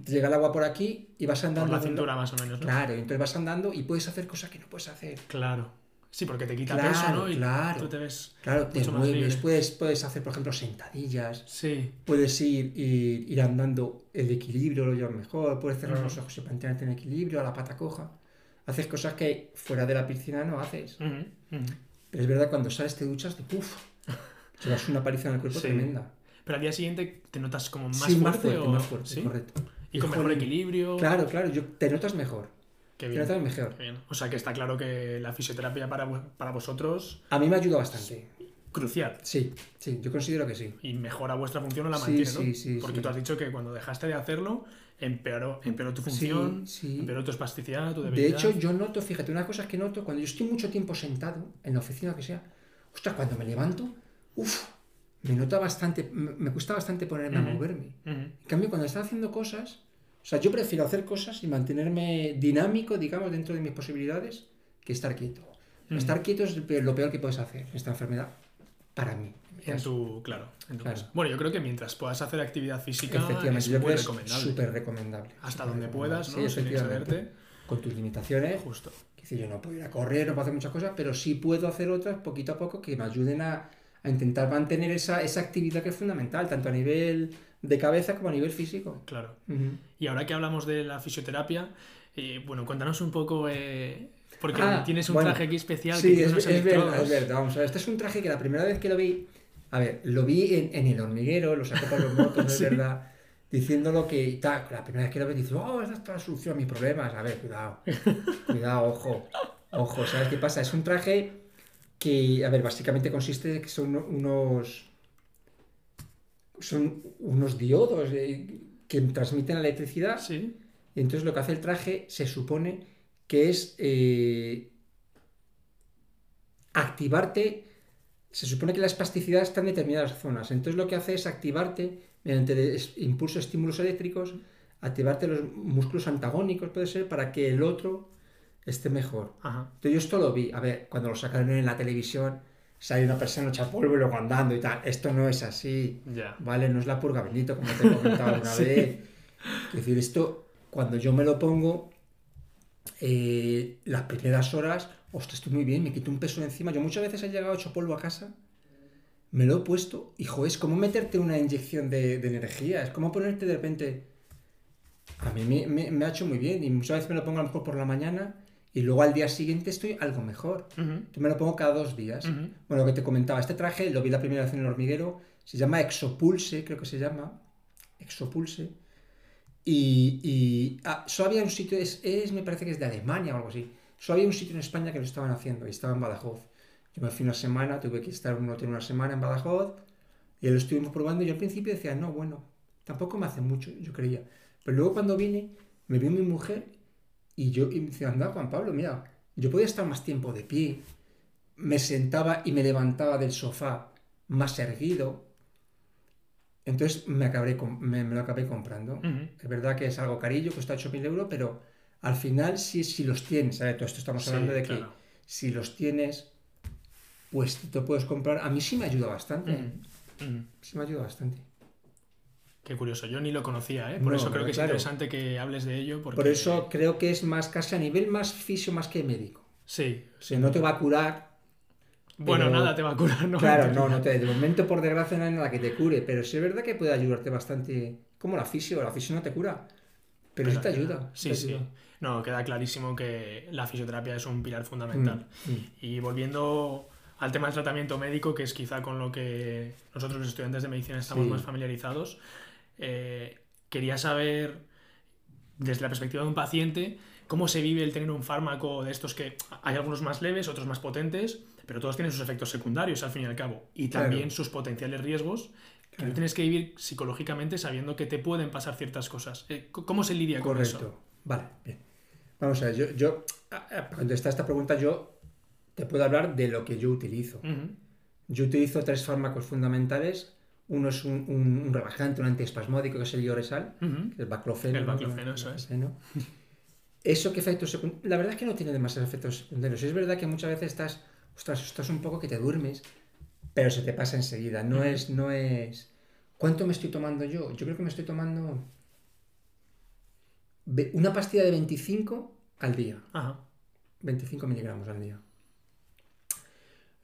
llega el agua por aquí y vas andando. Por la cintura más o menos, ¿no? Claro, entonces vas andando y puedes hacer cosas que no puedes hacer. Claro. Sí, porque te quita Claro, peso, ¿no? Y claro. tú te ves Claro, te mucho más mueves, libre. puedes, puedes hacer, por ejemplo, sentadillas, Sí, puedes ir, ir, ir andando el equilibrio, lo llevas mejor, puedes cerrar Ujú. los ojos y mantenerte en equilibrio, a la pata coja. Haces cosas que fuera de la piscina no haces. Ujú, ujú. Pero es verdad, cuando sales te duchas, de puf, te das una paliza en el cuerpo Sí. tremenda. Pero al día siguiente te notas como más sí, fuerte, más fuerte, o... más fuerte, ¿Sí? correcto. Y con mejor jolín, equilibrio. Claro, claro, yo, te notas mejor. Qué bien. mejor. Qué bien. O sea que está claro que la fisioterapia para, para vosotros A mí me ayuda bastante. crucial. Sí, sí, yo considero que sí. Y mejora vuestra función o la Sí, mantiene, ¿no? sí, sí, Porque sí. tú has dicho que cuando dejaste de hacerlo, empeoró, empeoró tu función, Sí, sí. empeoró tu espasticidad, tu De debilidad. hecho, yo noto, fíjate, una cosa que noto, cuando yo estoy mucho tiempo sentado, en la oficina que sea, ostras, cuando me levanto, uff, me nota bastante, me, me cuesta bastante ponerme a moverme. En cambio, cuando estoy haciendo cosas, o sea, yo prefiero hacer cosas y mantenerme dinámico, digamos, dentro de mis posibilidades, que estar quieto. Ujú. Estar quieto es lo peor que puedes hacer en esta enfermedad, para mí. en tu, claro, en tu Claro. caso. Bueno, yo creo que mientras puedas hacer actividad física Efectivamente, es yo muy recomendable. súper recomendable. Hasta donde puedas, ¿no? Sí, efectivamente. Con tus limitaciones, Justo. Es decir, yo no puedo ir a correr, no puedo hacer muchas cosas, pero sí puedo hacer otras poquito a poco que me ayuden a, a intentar mantener esa, esa actividad que es fundamental, tanto a nivel de cabeza como a nivel físico. Claro. Y ahora que hablamos de la fisioterapia, eh, bueno, cuéntanos un poco, eh, porque Ah, tienes un bueno, traje aquí especial que Sí, tiene es, unos es verdad, es verdad. Vamos a ver, este es un traje que la primera vez que lo vi, a ver, lo vi en, en el hormiguero, lo sacó por los motos, [laughs] Sí. es verdad, diciéndolo que tal, la primera vez que lo vi, dice, oh, esta es la solución a mis problemas. A ver, cuidado, [laughs] cuidado, ojo, ojo, ¿sabes qué pasa? Es un traje que, a ver, básicamente consiste en que son unos, son unos diodos eh, que transmiten electricidad Sí. y entonces lo que hace el traje se supone que es eh, activarte. Se supone que la espasticidad está en determinadas zonas. Entonces lo que hace es activarte mediante impulsos estímulos eléctricos, activarte los músculos antagónicos, puede ser, para que el otro esté mejor. Ajá. Entonces yo esto lo vi. A ver, cuando lo sacaron en la televisión, sale una persona hecha polvo y luego andando y tal. Esto no es así. Ya. ¿vale? No es la purga Benito, como te he comentado [laughs] una Sí. vez. Es decir, esto, cuando yo me lo pongo, eh, las primeras horas, ostras, estoy muy bien, me quito un peso de encima. Yo muchas veces he llegado hecho polvo a casa, me lo he puesto, y jo, es como meterte una inyección de, de energía, es como ponerte de repente. A mí me, me- me ha hecho muy bien, y muchas veces me lo pongo a lo mejor por la mañana, y luego al día siguiente estoy algo mejor. Ujú. Yo me lo pongo cada dos días. Ujú. Bueno, lo que te comentaba, este traje lo vi la primera vez en el hormiguero, se llama Exopulse, creo que se llama. Exopulse. Y, y ah, solo había un sitio, es, es- me parece que es de Alemania o algo así. Solo había un sitio en España que lo estaban haciendo y estaba en Badajoz. Yo me fui una semana, tuve que estar un hotel una semana en Badajoz y lo estuvimos probando y yo al principio decía, no, bueno, tampoco me hace mucho, yo creía. Pero luego cuando vine, me vio mi mujer y yo y me decía, anda, Juan Pablo, mira, yo podía estar más tiempo de pie, me sentaba y me levantaba del sofá más erguido. Entonces me, acabé, me, me lo acabé comprando. Es verdad que es algo carillo, cuesta 8.000 euros, pero al final si, si los tienes, ¿sabes? Todo esto estamos Sí, hablando de claro. que si los tienes, pues te puedes comprar. A mí sí me ayuda bastante. Ujú. Sí me ayuda bastante. Qué curioso, yo ni lo conocía, ¿eh? Por No, eso creo que es interesante que hables de ello. Porque... Por eso creo que es más casi a nivel más fisio más que médico. Sí. O sea, no te va a curar. Bueno, pero- nada te va a curar, ¿no? Claro, no, no [laughs] te, de momento por desgracia no hay nada que te cure, pero sí es verdad que puede ayudarte bastante. Como la fisio, la fisio no te cura, pero sí te ayuda. Sí, te sí. No, queda clarísimo que la fisioterapia es un pilar fundamental. Mm, mm. Y volviendo al tema del tratamiento médico, que es quizá con lo que nosotros los estudiantes de medicina estamos Sí. más familiarizados, eh, quería saber, desde la perspectiva de un paciente, cómo se vive el tener un fármaco de estos que hay algunos más leves, otros más potentes, pero todos tienen sus efectos secundarios al fin y al cabo, y Claro. también sus potenciales riesgos. Que Claro. tú tienes que vivir psicológicamente sabiendo que te pueden pasar ciertas cosas. Eh, ¿Cómo se lidia con Correcto. eso? Vale, bien. Vamos a ver, yo, yo ah, ah, cuando está esta pregunta, yo te puedo hablar de lo que yo utilizo. Yo utilizo tres fármacos fundamentales. Uno es un, un, relajante, un antiespasmódico, que es el Ioresal, el baclofeno. El baclofeno, eso es. Eso, ¿qué efectos secundarios? La verdad es que no tiene demasiados efectos secundarios. Es verdad que muchas veces estás, ostras, estás un poco que te duermes, pero se te pasa enseguida. No es, no es... ¿Cuánto me estoy tomando yo? Yo creo que me estoy tomando una pastilla de 25 al día. Ajá. 25 miligramos al día.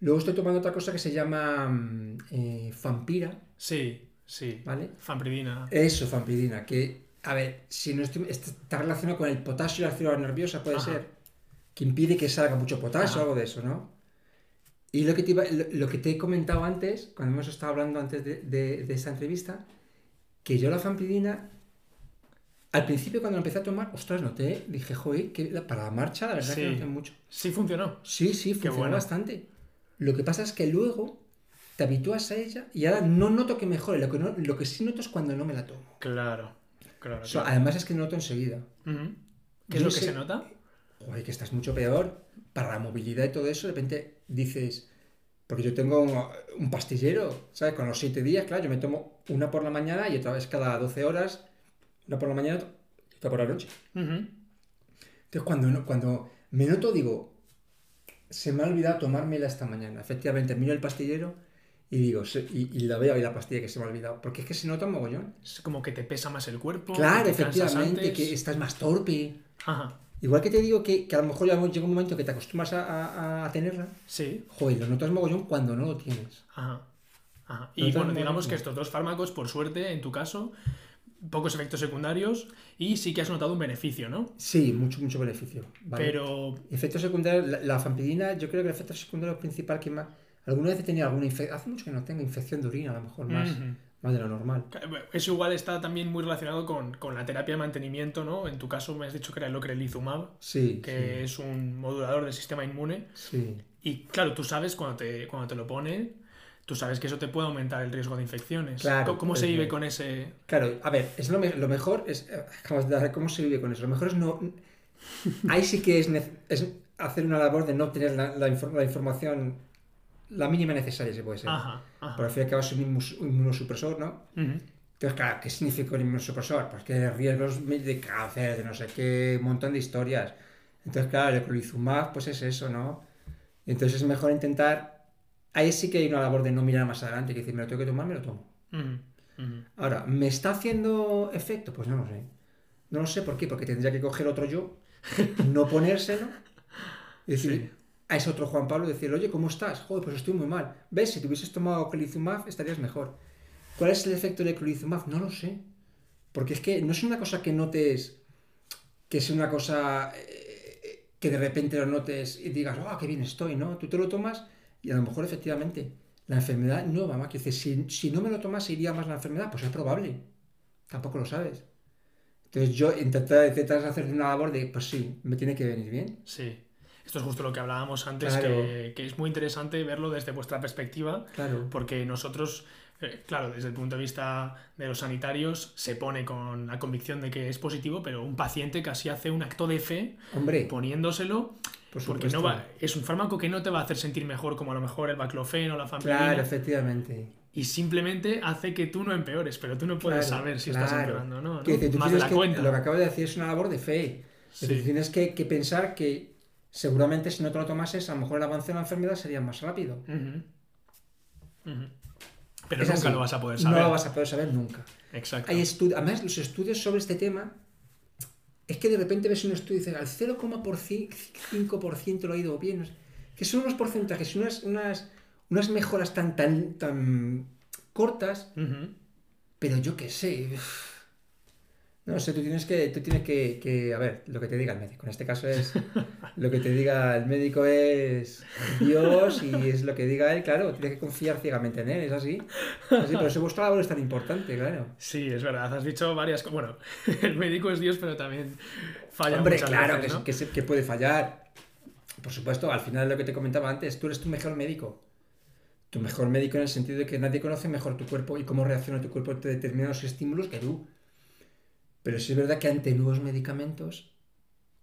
Luego estoy tomando otra cosa que se llama mm, eh, Fampira. Sí, sí. ¿Vale? Fampridina. Eso, fampridina. Que, a ver, si no está relacionado con el potasio y la célula nerviosa, puede ser. Que impide que salga mucho potasio o algo de eso, ¿no? Y lo que, te lo, que te he comentado antes, cuando hemos estado hablando antes de, de, esta entrevista, que yo la fampridina al principio cuando empecé a tomar, ostras, noté, dije, joder, que para la marcha la verdad que noté mucho. Sí funcionó. Sí, sí, funcionó bastante. Lo que pasa es que luego te habitúas a ella y ahora no noto que mejore. Lo que, lo que sí noto es cuando no me la tomo. Claro, claro. Además es que noto enseguida. ¿Qué es lo que se nota? Joder, que estás mucho peor. Para la movilidad y todo eso, de repente dices... Porque yo tengo un, pastillero, ¿sabes? Con los siete días, claro, yo me tomo una por la mañana y otra vez cada 12 horas una por la mañana y otra por la noche. Entonces, cuando, cuando me noto, digo, se me ha olvidado tomármela esta mañana. Efectivamente, miro el pastillero y digo, y, la veo ahí la pastilla que se me ha olvidado. Porque es que se nota un mogollón. Es como que te pesa más el cuerpo. Claro, efectivamente, que estás más torpe. Igual que te digo que, a lo mejor llega un momento que te acostumbras a, tenerla. Sí. Joder, lo notas mogollón cuando no lo tienes. Ajá. Y bueno, digamos que estos dos fármacos, por suerte, en tu caso, pocos efectos secundarios y sí que has notado un beneficio, ¿no? Sí, mucho, mucho beneficio. Pero... Efectos secundarios, la, la, fampidina, yo creo que el efecto secundario principal que más... Alguna vez he tenido alguna infección, hace mucho que no tengo infección de orina, a lo mejor más, más de lo normal. Eso igual está también muy relacionado con, la terapia de mantenimiento, ¿no? En tu caso me has dicho que era el ocrelizumab, sí, que es un modulador del sistema inmune. Sí. Y claro, tú sabes cuando te, cuando te lo pone tú sabes que eso te puede aumentar el riesgo de infecciones. Claro, ¿Cómo, se vive con ese...? Claro, a ver, es lo, mejor es... ¿Cómo se vive con eso? Lo mejor es no... Ahí sí que es, es hacer una labor de no tener la, la, información la mínima necesaria, se puede ser. Ajá, Por al fin y al cabo es un inmunosupresor, ¿no? Entonces, claro, ¿qué significa un inmunosupresor? Pues que hay riesgos de cáncer, de no sé qué, un montón de historias. Entonces, claro, el clorizumab, pues es eso, ¿no? Entonces es mejor intentar ahí sí que hay una labor de no mirar más adelante, que decir, me lo tengo que tomar, me lo tomo. Ahora, ¿me está haciendo efecto? Pues no lo sé. No lo sé por qué, porque tendría que coger otro yo, no ponérselo, y decir a ese otro Juan Pablo, decir, oye, ¿cómo estás? Joder, pues estoy muy mal. ¿Ves? Si te hubieses tomado clolizumab, estarías mejor. ¿Cuál es el efecto de clolizumab? No lo sé. Porque es que no es una cosa que notes, que es una cosa eh, que de repente lo notes y digas, oh, qué bien estoy, ¿no? Tú te lo tomas y a lo mejor efectivamente la enfermedad no va más. Que si, si no me lo tomas, iría más la enfermedad. Pues es probable. Tampoco lo sabes. Entonces yo intentas hacer una labor de, pues sí, me tiene que venir bien. Sí. Esto es justo lo que hablábamos antes, que, que, es muy interesante verlo desde vuestra perspectiva, claro. porque nosotros eh, claro, desde el punto de vista de los sanitarios se pone con la convicción de que es positivo, pero un paciente casi hace un acto de fe poniéndoselo. porque no va, es un fármaco que no te va a hacer sentir mejor como a lo mejor el baclofeno o la fampirina. Claro, efectivamente. Y simplemente hace que tú no empeores, pero tú no puedes saber si estás empeorando no. Más de la cuenta. Lo que acabo de decir es una labor de fe. tienes que, pensar que seguramente si no te lo tomases, a lo mejor el avance de la enfermedad sería más rápido. Pero nunca lo vas a poder saber. No lo vas a poder saber nunca. Exacto. Hay Además, los estudios sobre este tema es que de repente ves un estudio y dices al 0,5% lo ha ido bien. Que son unos porcentajes, unas, unas, unas mejoras tan, tan, tan cortas, pero yo qué sé. No sé, tú tienes que, tú tienes que, a ver, lo que te diga el médico. En este caso es, [laughs] lo que te diga el médico es Dios y es lo que diga él, claro, tienes que confiar ciegamente en él, es así. así por eso vuestra labor es tan importante, claro. Sí, es verdad, has dicho varias cosas. Bueno, [laughs] el médico es Dios, pero también falla Hombre, claro que, que, puede fallar. Por supuesto, al final lo que te comentaba antes, tú eres tu mejor médico. Tu mejor médico en el sentido de que nadie conoce mejor tu cuerpo y cómo reacciona tu cuerpo ante determinados estímulos que tú. Pero sí es verdad que ante nuevos medicamentos,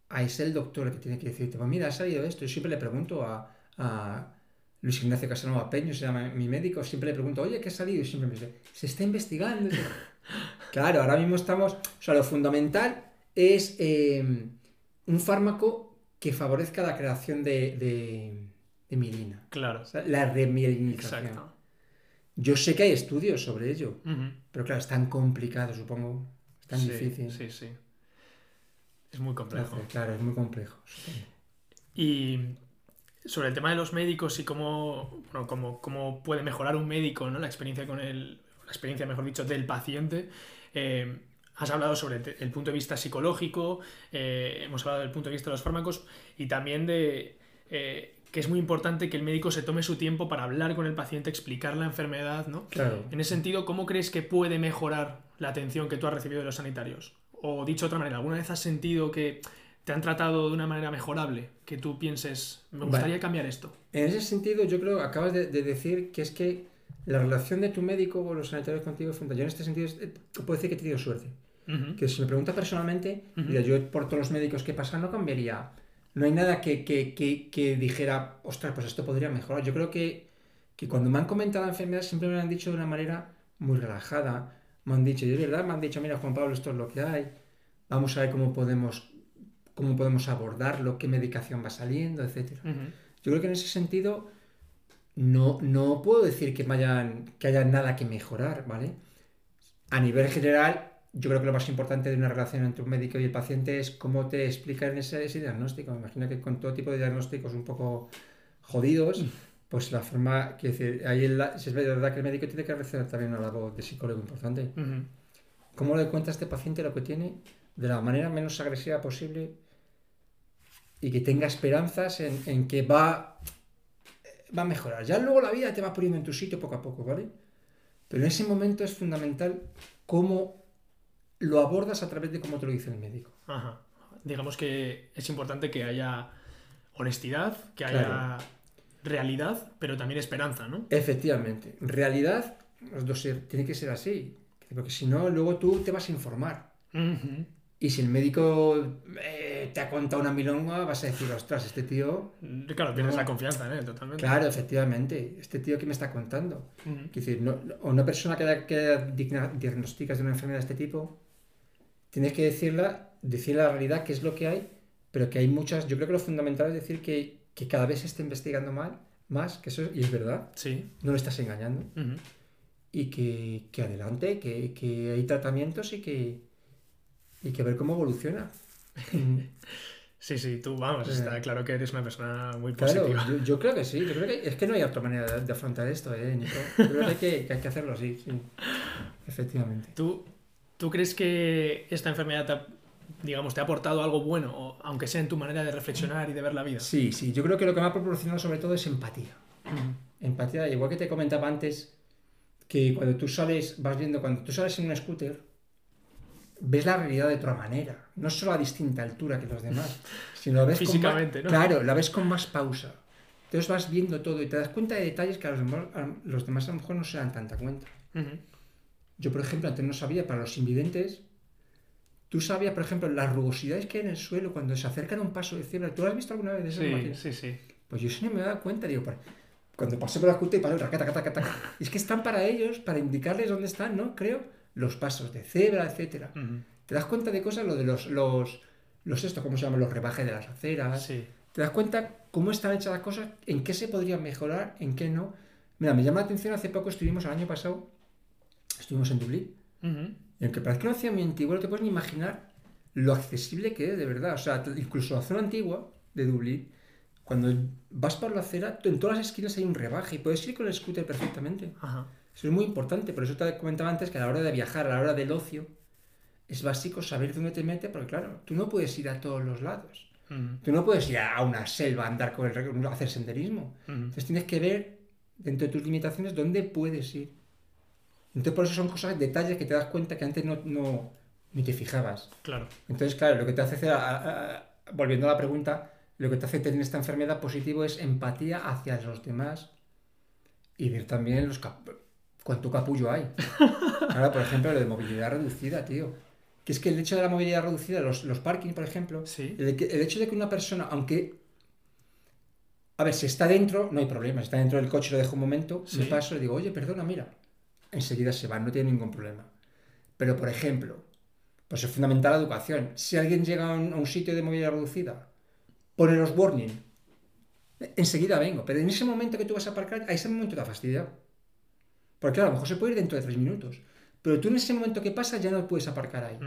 ahí es el doctor el que tiene que decirte, pues mira, ha salido esto. Yo siempre le pregunto a, Luis Ignacio Casanova Peño se llama mi médico, siempre le pregunto, oye, ¿qué ha salido? Y siempre me dice, se está investigando. [laughs] claro, ahora mismo estamos, o sea, lo fundamental es em, un fármaco que favorezca la creación de, de, mielina. Claro. la remielinización. Exacto. Yo sé que hay estudios sobre ello, pero claro, es tan complicado, supongo. Tan difícil. Sí, sí. Es muy complejo. Claro, es muy complejo. Y sobre el tema de los médicos y cómo, cómo, puede mejorar un médico, ¿no? La experiencia con el, la experiencia, mejor dicho, del paciente. Eh, has hablado sobre el punto de vista psicológico, eh, hemos hablado del punto de vista de los fármacos y también de eh, que es muy importante que el médico se tome su tiempo para hablar con el paciente, explicar la enfermedad, ¿no? Claro. En ese sentido, ¿cómo crees que puede mejorar la atención que tú has recibido de los sanitarios? O dicho de otra manera, ¿alguna vez has sentido que te han tratado de una manera mejorable? Que tú pienses, me gustaría cambiar esto. En ese sentido, yo creo, acabas de, decir que es que la relación de tu médico o los sanitarios contigo es fundamental. Yo en este sentido eh, puedo decir que he tenido suerte. Que si me pregunta personalmente, yo por todos los médicos que pasan no cambiaría no hay nada que, dijera, ostras, pues esto podría mejorar. Yo creo que, cuando me han comentado la enfermedad siempre me lo han dicho de una manera muy relajada. Me han dicho, de verdad, me han dicho, mira Juan Pablo, esto es lo que hay. Vamos a ver cómo podemos, cómo podemos abordarlo, qué medicación va saliendo, etc. Yo creo que en ese sentido no, no puedo decir que, vayan, que haya nada que mejorar, ¿vale? A nivel general, yo creo que lo más importante de una relación entre un médico y el paciente es cómo te explican ese, ese diagnóstico. Me imagino que con todo tipo de diagnósticos un poco jodidos, pues la forma, que decir, ahí es verdad que el médico tiene que hacer también una labor de psicólogo importante. ¿Cómo le cuenta a este paciente lo que tiene de la manera menos agresiva posible y que tenga esperanzas en, en que va, va a mejorar? Ya luego la vida te va poniendo en tu sitio poco a poco, ¿vale? Pero en ese momento es fundamental cómo lo abordas a través de cómo te lo dice el médico. Ajá. Digamos que es importante que haya honestidad, que haya realidad, pero también esperanza, ¿no? Efectivamente. Realidad, los dos tiene que ser así. Porque si no, luego tú te vas a informar. Y si el médico eh, te ha contado una milonga, vas a decir, ostras, este tío. Claro, tienes la confianza en él, totalmente. Claro, efectivamente. Este tío que me está contando. decir, no, una persona que, que diagnosticas de una enfermedad de este tipo, tienes que decirla, decir la realidad, qué es lo que hay, pero que hay muchas, yo creo que lo fundamental es decir que, cada vez se está investigando mal, más, que eso y es verdad, sí. no lo estás engañando, y que, adelante, que, hay tratamientos y que, y que ver cómo evoluciona. [laughs] Sí, sí, tú vamos, está claro que eres una persona muy positiva. yo, creo que sí, yo creo que es que no hay otra manera de, afrontar esto, ¿eh, Nico? Yo creo que hay que, que hay que hacerlo así, sí, [laughs] efectivamente. Tú, ¿Tú crees que esta enfermedad te digamos, te ha aportado algo bueno, aunque sea en tu manera de reflexionar y de ver la vida? Sí, sí, yo creo que lo que me ha proporcionado sobre todo es empatía. Empatía, igual que te comentaba antes, que cuando tú sales, vas viendo, cuando tú sales en un scooter, ves la realidad de otra manera, no solo a distinta altura que los demás, [laughs] sino ves físicamente, ¿no? Claro, la ves con más pausa. Entonces vas viendo todo y te das cuenta de detalles que a los demás, a, los demás a lo mejor no se dan tanta cuenta. Yo, por ejemplo, antes no sabía, para los invidentes, tú sabías, por ejemplo, las rugosidades que hay en el suelo cuando se acercan a un paso de cebra. ¿Tú lo has visto alguna vez de esas sí, Sí, sí. Pues yo sí no me he dado cuenta, digo, cuando pasé por la cuta y paro, y [laughs] es que están para ellos, para indicarles dónde están, ¿no? Creo, los pasos de cebra, etcétera. Te das cuenta de cosas, lo de los, los, los esto, ¿cómo se llama? Los rebajes de las aceras. Sí. Te das cuenta cómo están hechas las cosas, en qué se podrían mejorar, en qué no. Mira, me llama la atención, hace poco estuvimos el año pasado estuvimos en Dublín. Y aunque parezca una ciudad muy antigua, no te puedes ni imaginar lo accesible que es, de verdad. O sea, incluso la zona antigua de Dublín, cuando vas por la acera, en todas las esquinas hay un rebaje y puedes ir con el scooter perfectamente. Eso es muy importante. Por eso te comentaba antes que a la hora de viajar, a la hora del ocio, es básico saber dónde te metes, porque claro, tú no puedes ir a todos los lados. Tú no puedes ir a una selva a andar con el hacer senderismo. Entonces tienes que ver dentro de tus limitaciones dónde puedes ir. Entonces, por eso son cosas, detalles que te das cuenta que antes no, no ni te fijabas. Claro. Entonces, claro, lo que te hace hacer, volviendo a la pregunta, lo que te hace tener esta enfermedad positivo es empatía hacia los demás y ver también los cuánto capullo hay. [laughs] Ahora, por ejemplo, lo de movilidad reducida, tío. Que es que el hecho de la movilidad reducida, los, los por ejemplo, el, el, hecho de que una persona, aunque A ver, si está dentro, no hay problema. Si está dentro del coche, lo dejo un momento, me paso y digo, oye, perdona, mira. Enseguida se va, no tiene ningún problema. Pero, por ejemplo, pues es fundamental la educación. Si alguien llega a un, sitio de movilidad reducida, pone los warning, enseguida vengo. Pero en ese momento que tú vas a aparcar, a ese momento te ha fastidiado. Porque claro, a lo mejor se puede ir dentro de tres minutos. Pero tú en ese momento que pasa ya no puedes aparcar ahí.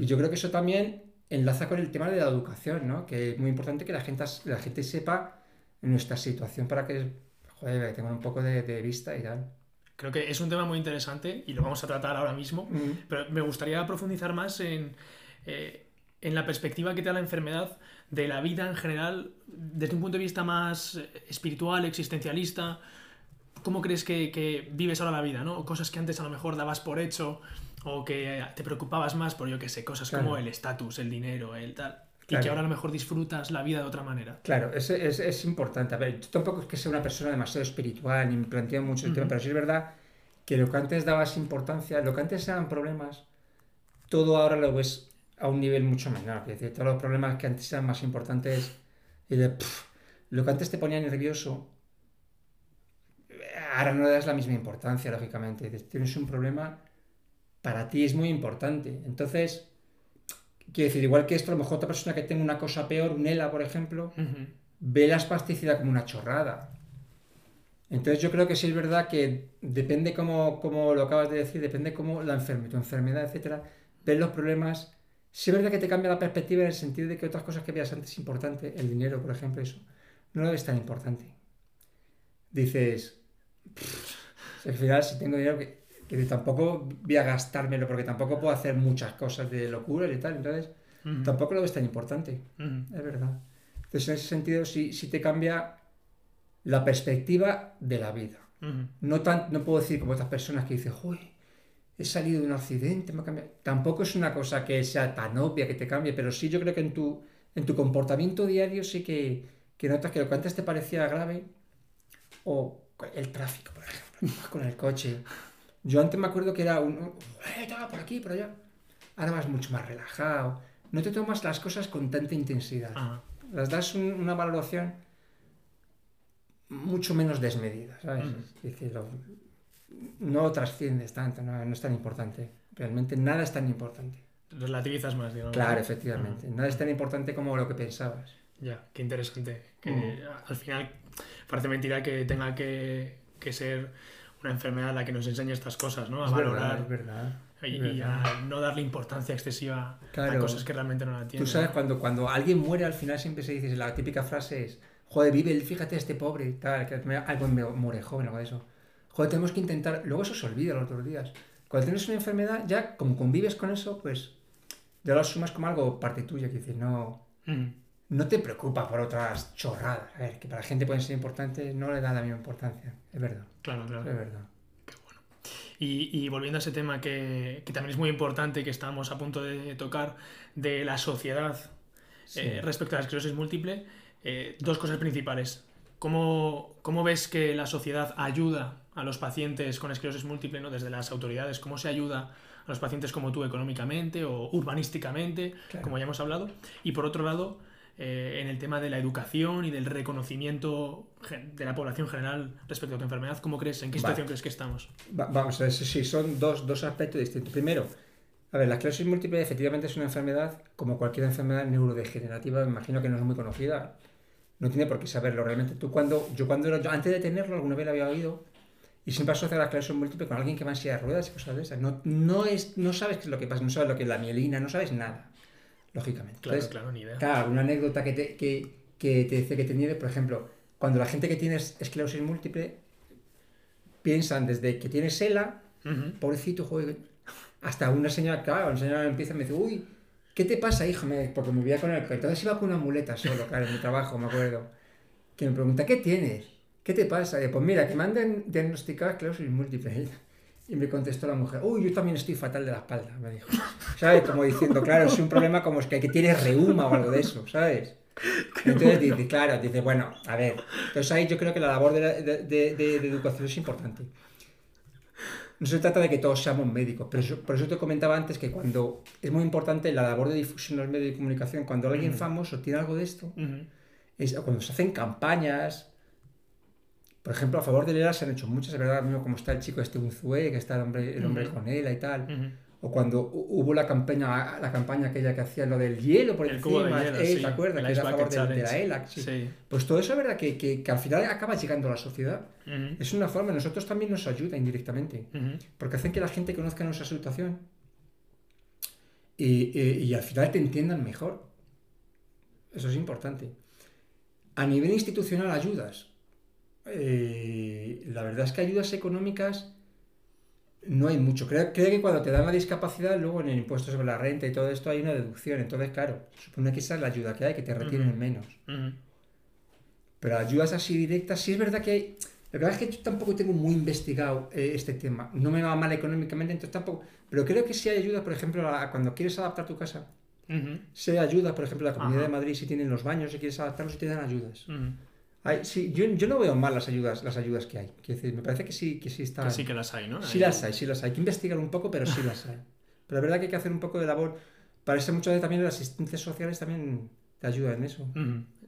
Y yo creo que eso también enlaza con el tema de la educación, ¿no? Que es muy importante que la gente, la gente sepa nuestra situación para que, joder, tengan un poco de, vista y tal. Creo que es un tema muy interesante y lo vamos a tratar ahora mismo, pero me gustaría profundizar más en, eh, en la perspectiva que te da la enfermedad de la vida en general, desde un punto de vista más espiritual, existencialista. ¿Cómo crees que, que vives ahora la vida? ¿no? Cosas que antes a lo mejor dabas por hecho o que te preocupabas más por, yo qué sé, cosas como el estatus, el dinero, el tal. Y que ahora a lo mejor disfrutas la vida de otra manera. Claro, es, es, es importante. A ver, yo tampoco es que sea una persona demasiado espiritual ni me planteo mucho el tema, pero sí es verdad que lo que antes dabas importancia, lo que antes eran problemas, todo ahora lo ves a un nivel mucho menor. Es decir, todos los problemas que antes eran más importantes, y de, lo que antes te ponía nervioso, ahora no le das la misma importancia, lógicamente. Tienes un problema, para ti es muy importante. Entonces, Quiero decir, igual que esto, a lo mejor otra persona que tenga una cosa peor, un ELA, por ejemplo, ve la espasticidad como una chorrada. Entonces yo creo que sí es verdad que depende como, como lo acabas de decir, depende cómo la enfermedad, tu enfermedad, etcétera, ves los problemas. Sí es verdad que te cambia la perspectiva en el sentido de que otras cosas que veas antes importante, el dinero, por ejemplo, eso, no lo ves tan importante. Dices, al final si tengo dinero, que que tampoco voy a gastármelo porque tampoco puedo hacer muchas cosas de locura y tal, entonces tampoco lo ves tan importante, es verdad. Entonces en ese sentido sí, te cambia la perspectiva de la vida. no, tan, no puedo decir como otras personas que dicen, uy, he salido de un accidente, me ha cambiado. Tampoco es una cosa que sea tan obvia que te cambie, pero sí yo creo que en tu, en tu comportamiento diario sí que, que notas que lo que antes te parecía grave, o el tráfico, por ejemplo, [laughs] con el coche, yo antes me acuerdo que era un, eh, por aquí, por allá. Ahora vas mucho más relajado. No te tomas las cosas con tanta intensidad. Las das una valoración mucho menos desmedida, ¿sabes? no trasciendes tanto, no, es tan importante. Realmente nada es tan importante. Relativizas más, digamos. Claro, efectivamente. Nada es tan importante como lo que pensabas. Ya, qué interesante. Que mm. al final parece mentira que tenga que, que ser una enfermedad la que nos enseña estas cosas, ¿no? A valorar. Verdad, y, a no darle importancia excesiva a cosas que realmente no la tienen. Tú sabes, cuando, cuando alguien muere al final siempre se dice, la típica frase es, joder, vive, fíjate este pobre, tal, que algo me muere joven, algo de eso. Joder, tenemos que intentar, luego eso se olvida los otros días. Cuando tienes una enfermedad, ya como convives con eso, pues ya lo asumas como algo parte tuya, que dices, no, mm. No te preocupa por otras chorradas, a ver, que para la gente pueden ser importantes, no le da la misma importancia, es verdad. Claro, claro. Es verdad. Qué bueno. Y, volviendo a ese tema que, también es muy importante, que estamos a punto de tocar, de la sociedad eh, respecto a la esclerosis múltiple, eh, dos cosas principales. ¿Cómo, ¿Cómo, ves que la sociedad ayuda a los pacientes con esclerosis múltiple, ¿no? desde las autoridades? ¿Cómo se ayuda a los pacientes como tú económicamente o urbanísticamente, como ya hemos hablado? Y por otro lado, eh, en el tema de la educación y del reconocimiento de la población general respecto a tu enfermedad. ¿Cómo crees? ¿En qué situación crees que estamos? vamos a ver, sí, son dos, dos aspectos distintos. Primero, a ver, la esclerosis múltiple efectivamente es una enfermedad como cualquier enfermedad neurodegenerativa, me imagino que no es muy conocida. No tiene por qué saberlo realmente. Tú cuando, yo cuando yo antes de tenerlo, alguna vez lo había oído, y siempre asocia la esclerosis múltiple con alguien que va en silla de ruedas y cosas de esas. No, no, es, no sabes qué es lo que pasa, no sabes lo que es la mielina, no sabes nada lógicamente. Claro, claro, ni idea. Claro, una anécdota que te, que, que te dice que te por ejemplo, cuando la gente que tiene esclerosis múltiple piensan desde que tiene SELA, pobrecito, joder, hasta una señora, claro, una señora empieza y me dice, uy, ¿qué te pasa, hijo? porque me voy a con el entonces iba con una muleta solo, claro, en mi trabajo, me acuerdo. Que me pregunta, ¿qué tienes? ¿Qué te pasa? Y pues mira, que me han diagnosticado esclerosis múltiple. Y me contestó la mujer, uy, yo también estoy fatal de la espalda, me dijo. ¿Sabes? Como diciendo, claro, es un problema como es que, que tienes reuma o algo de eso, ¿sabes? Entonces dice, claro, dice, bueno, a ver. Entonces ahí yo creo que la labor de, de, de, educación es importante. No se trata de que todos seamos médicos, pero por eso te comentaba antes que cuando es muy importante la labor de difusión en los medios de comunicación, cuando alguien famoso tiene algo de esto, es cuando se hacen campañas, por ejemplo, a favor de ELA se han hecho muchas, es verdad, mismo como está el chico este Unzué, que está el hombre, el hombre con él y tal. O cuando hubo la campaña, la campaña aquella que hacía lo del hielo por el encima, de hielo, eh, ¿te acuerdas? Que era a favor de, la ELAC. Sí. Pues todo eso es verdad que, que, que, al final acaba llegando a la sociedad. Es una forma, nosotros también nos ayuda indirectamente, porque hacen que la gente conozca nuestra situación y, y al final te entiendan mejor. Eso es importante. A nivel institucional ayudas. Eh, la verdad es que ayudas económicas no hay mucho. Creo, que cuando te dan la discapacidad, luego en el impuesto sobre la renta y todo esto hay una deducción. Entonces, claro, supone que esa es la ayuda que hay, que te retienen menos. Pero ayudas así directas, sí es verdad que hay... La verdad es que yo tampoco tengo muy investigado eh, este tema. No me va mal económicamente, entonces tampoco... Pero creo que sí hay ayudas, por ejemplo, cuando quieres adaptar tu casa. Se ayuda, por ejemplo, la Comunidad de Madrid, si tienen los baños, si quieres adaptarlos, te dan ayudas sí, yo, yo, no veo mal las ayudas, las ayudas que hay. Decir, me parece que sí, que sí están. Que sí que las hay, ¿no? Sí las hay, sí las hay. Hay que investigar un poco, pero sí las hay. [laughs] Pero la verdad que hay que hacer un poco de labor. Parece muchas veces también las asistencias sociales también te ayudan en eso.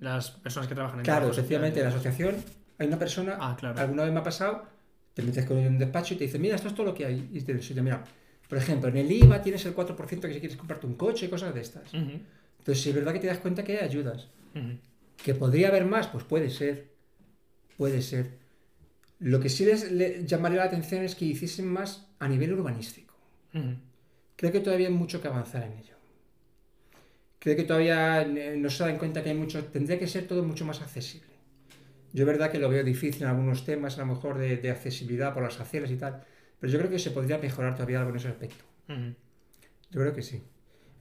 Las personas que trabajan en Claro, efectivamente, en la asociación hay una persona, ah, claro. alguna vez me ha pasado, te metes con un despacho y te dice, mira, esto es todo lo que hay. Y te dice, mira, por ejemplo, en el IVA tienes el 4% que si quieres comprarte un coche y cosas de estas. Entonces, sí es verdad que te das cuenta que hay ayudas. ¿Que podría haber más? Pues puede ser. Puede ser. Lo que sí les, llamaría la atención es que hiciesen más a nivel urbanístico. Creo que todavía hay mucho que avanzar en ello. Creo que todavía eh, no se dan cuenta que hay mucho. Tendría que ser todo mucho más accesible. Yo es verdad que lo veo difícil en algunos temas, a lo mejor de, accesibilidad por las aceras y tal, pero yo creo que se podría mejorar todavía algo en ese aspecto. Yo creo que sí.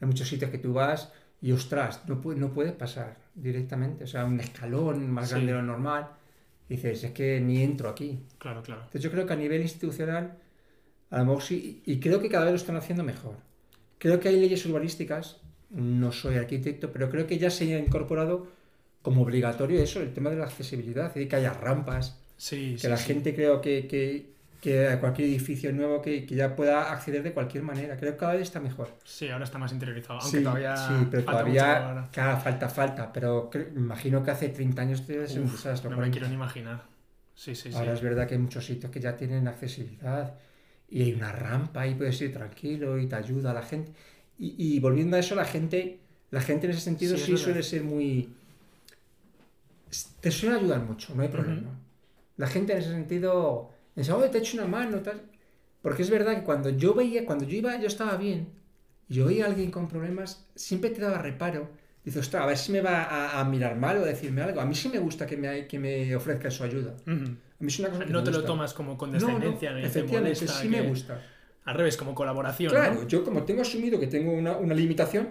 Hay muchos sitios que tú vas y ostras, no, no puedes pasar directamente. O sea, un escalón más grande de lo normal dices, es que ni entro aquí. Claro, claro. Entonces yo creo que a nivel institucional, a lo mejor sí, y creo que cada vez lo están haciendo mejor. Creo que hay leyes urbanísticas, no soy arquitecto, pero creo que ya se ha incorporado como obligatorio eso, el tema de la accesibilidad, que haya rampas, sí, que la gente creo que, que, que a cualquier edificio nuevo que, que, ya pueda acceder de cualquier manera. Creo que cada vez está mejor. Sí, ahora está más interiorizado, aunque todavía. Sí, pero todavía. Claro, falta, falta. Pero imagino que hace 30 años ser un desastre. No me quiero ni imaginar. Sí, sí, ahora es verdad que hay muchos sitios que ya tienen accesibilidad y hay una rampa y puedes ir tranquilo y te ayuda a la gente. Y, y volviendo a eso, la gente, la gente en ese sentido sí, suele ser muy. Te suele ayudar mucho, no hay problema. La gente en ese sentido Pensaba, oye, te echo una mano, tal. Porque es verdad que cuando yo veía, cuando yo iba, yo estaba bien, y yo veía a alguien con problemas, siempre te daba reparo. Dices, ostras, a ver si me va a, mirar mal o a decirme algo. A mí sí me gusta que me, que me ofrezca su ayuda. A mí es una cosa que No te lo tomas como condescendencia, no, no, efectivamente, sí me gusta. Al revés, como colaboración. Claro, yo como tengo asumido que tengo una, una limitación,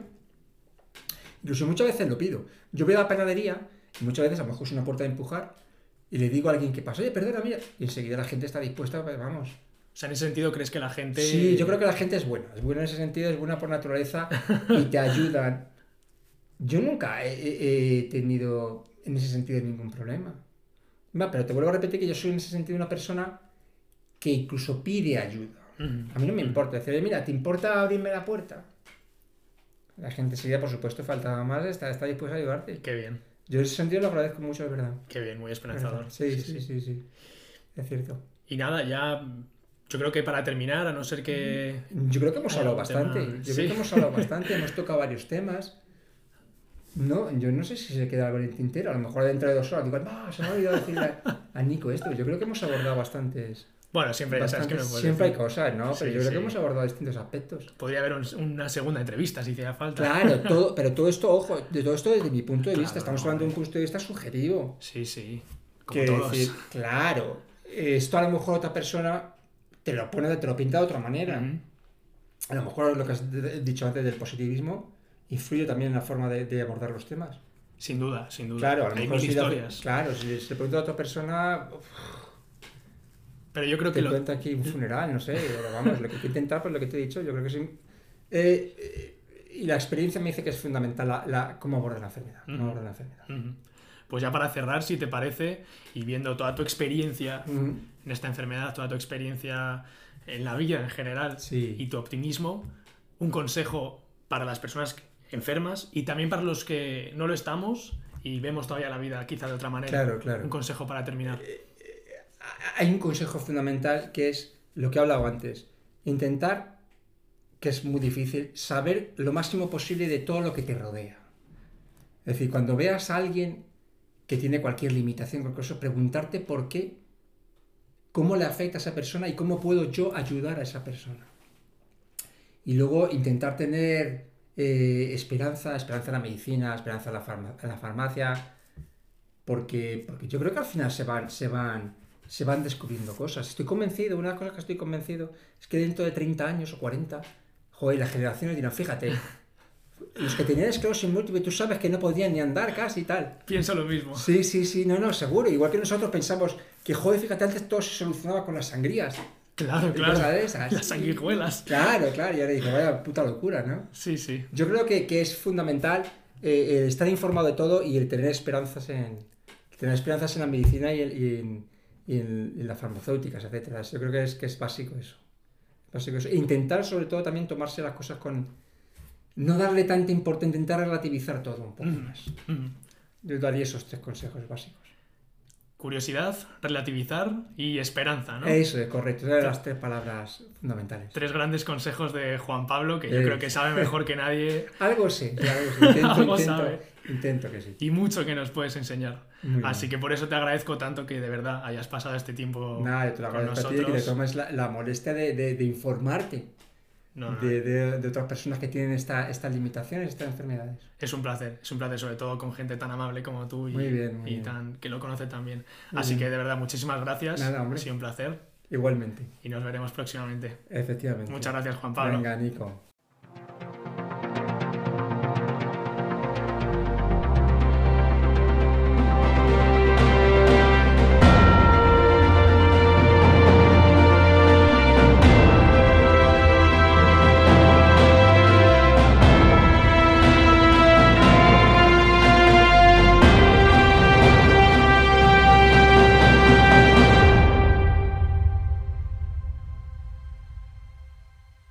incluso muchas veces lo pido. Yo voy a la panadería y muchas veces a lo mejor es una puerta de empujar y le digo a alguien que pasa, oye, perdona, mira, y enseguida la gente está dispuesta, pues vamos. O sea, en ese sentido, ¿crees que la gente...? Sí, yo creo que la gente es buena. Es buena en ese sentido, es buena por naturaleza [laughs] y te ayudan. Yo nunca he, tenido en ese sentido ningún problema. Va, pero te vuelvo a repetir que yo soy en ese sentido una persona que incluso pide ayuda. A mí no me importa decirle, mira, ¿te importa abrirme la puerta? La gente sería, por supuesto, faltaba más, está, está dispuesta a ayudarte. Qué bien. Yo en ese sentido lo agradezco mucho, es verdad. Qué bien, muy esperanzador. Sí sí, sí, sí, Es cierto. Y nada, ya yo creo que para terminar, a no ser que. Yo creo que hemos hablado bastante. Yo creo que hemos hablado bastante, hemos tocado varios temas. No, yo no sé si se queda algo en el tintero. A lo mejor dentro de dos horas digo, no, se me ha olvidado decirle a Nico esto. Yo creo que hemos abordado bastantes. Bueno, siempre ya sabes que no Siempre hay cosas, ¿no? Pero yo creo que hemos abordado distintos aspectos. Podría haber una segunda entrevista si hiciera falta. Claro, [laughs] todo, pero todo esto, ojo, de todo esto desde mi punto de vista. Estamos hablando de un punto de vista subjetivo. Sí, sí. Como todos. Decir, claro, esto a lo mejor otra persona te lo pone, te lo pinta de otra manera. A lo mejor lo que has dicho antes del positivismo influye también en la forma de, abordar los temas. Sin duda, sin duda. Claro, a lo mejor si historias. claro, si se pregunta a otra persona. Pero yo creo que. Te cuenta aquí un funeral, no sé. Pero vamos, lo que hay que intentar, pues lo que te he dicho, yo creo que sí. Eh, eh, y la experiencia me dice que es fundamental la, la cómo abordar la enfermedad. la enfermedad. Pues ya para cerrar, si te parece, y viendo toda tu experiencia en esta enfermedad, toda tu experiencia en la vida en general y tu optimismo, un consejo para las personas enfermas y también para los que no lo estamos y vemos todavía la vida quizá de otra manera. Claro, claro. Un consejo para terminar. Eh, hay un consejo fundamental que es lo que he hablado antes. Intentar, que es muy difícil, saber lo máximo posible de todo lo que te rodea. Es decir, cuando veas a alguien que tiene cualquier limitación, cualquier cosa, preguntarte por qué, cómo le afecta a esa persona y cómo puedo yo ayudar a esa persona. Y luego intentar tener eh, esperanza, esperanza en la medicina, esperanza en la, farmacia, porque, porque yo creo que al final se van, se van se van descubriendo cosas. Estoy convencido, una cosa que estoy convencido es que dentro de 30 años o 40, joder, las generaciones dirán, fíjate, los que tenían esclerosis múltiple, tú sabes que no podían ni andar casi y tal. Pienso lo mismo. Sí, sí, sí, no, no, seguro. Igual que nosotros pensamos que, joder, fíjate, antes todo se solucionaba con las sangrías. Claro, claro. Las sanguijuelas. Claro, claro. Y ahora digo, vaya puta locura, ¿no? Sí, sí. Yo creo que, que es fundamental eh, estar informado de todo y el tener esperanzas en, tener esperanzas en la medicina y, y en y en, las farmacéuticas, etcétera. Yo creo que es, que es básico eso. Básico eso. E intentar, sobre todo, también tomarse las cosas con. No darle tanta importancia, intentar relativizar todo un poco más. Yo daría esos tres consejos básicos. Curiosidad, relativizar y esperanza, ¿no? Eso es correcto, esas son las tres palabras fundamentales. Tres grandes consejos de Juan Pablo que yo creo que sabe [laughs] mejor que nadie. algo sé, [laughs] algo, sabe. Intento que sí. Y mucho que nos puedes enseñar. Así que por eso te agradezco tanto que de verdad hayas pasado este tiempo. Nada, te lo agradezco a ti que le tomes la, molestia de, de, informarte. De, de, otras personas que tienen esta, estas limitaciones, estas enfermedades. Es un placer, es un placer, sobre todo con gente tan amable como tú y, y tan, que lo conoce tan bien. Así que de verdad, muchísimas gracias. Nada, hombre. Ha sido un placer. Igualmente. Y nos veremos próximamente. Efectivamente. Muchas gracias, Juan Pablo. Venga, Nico.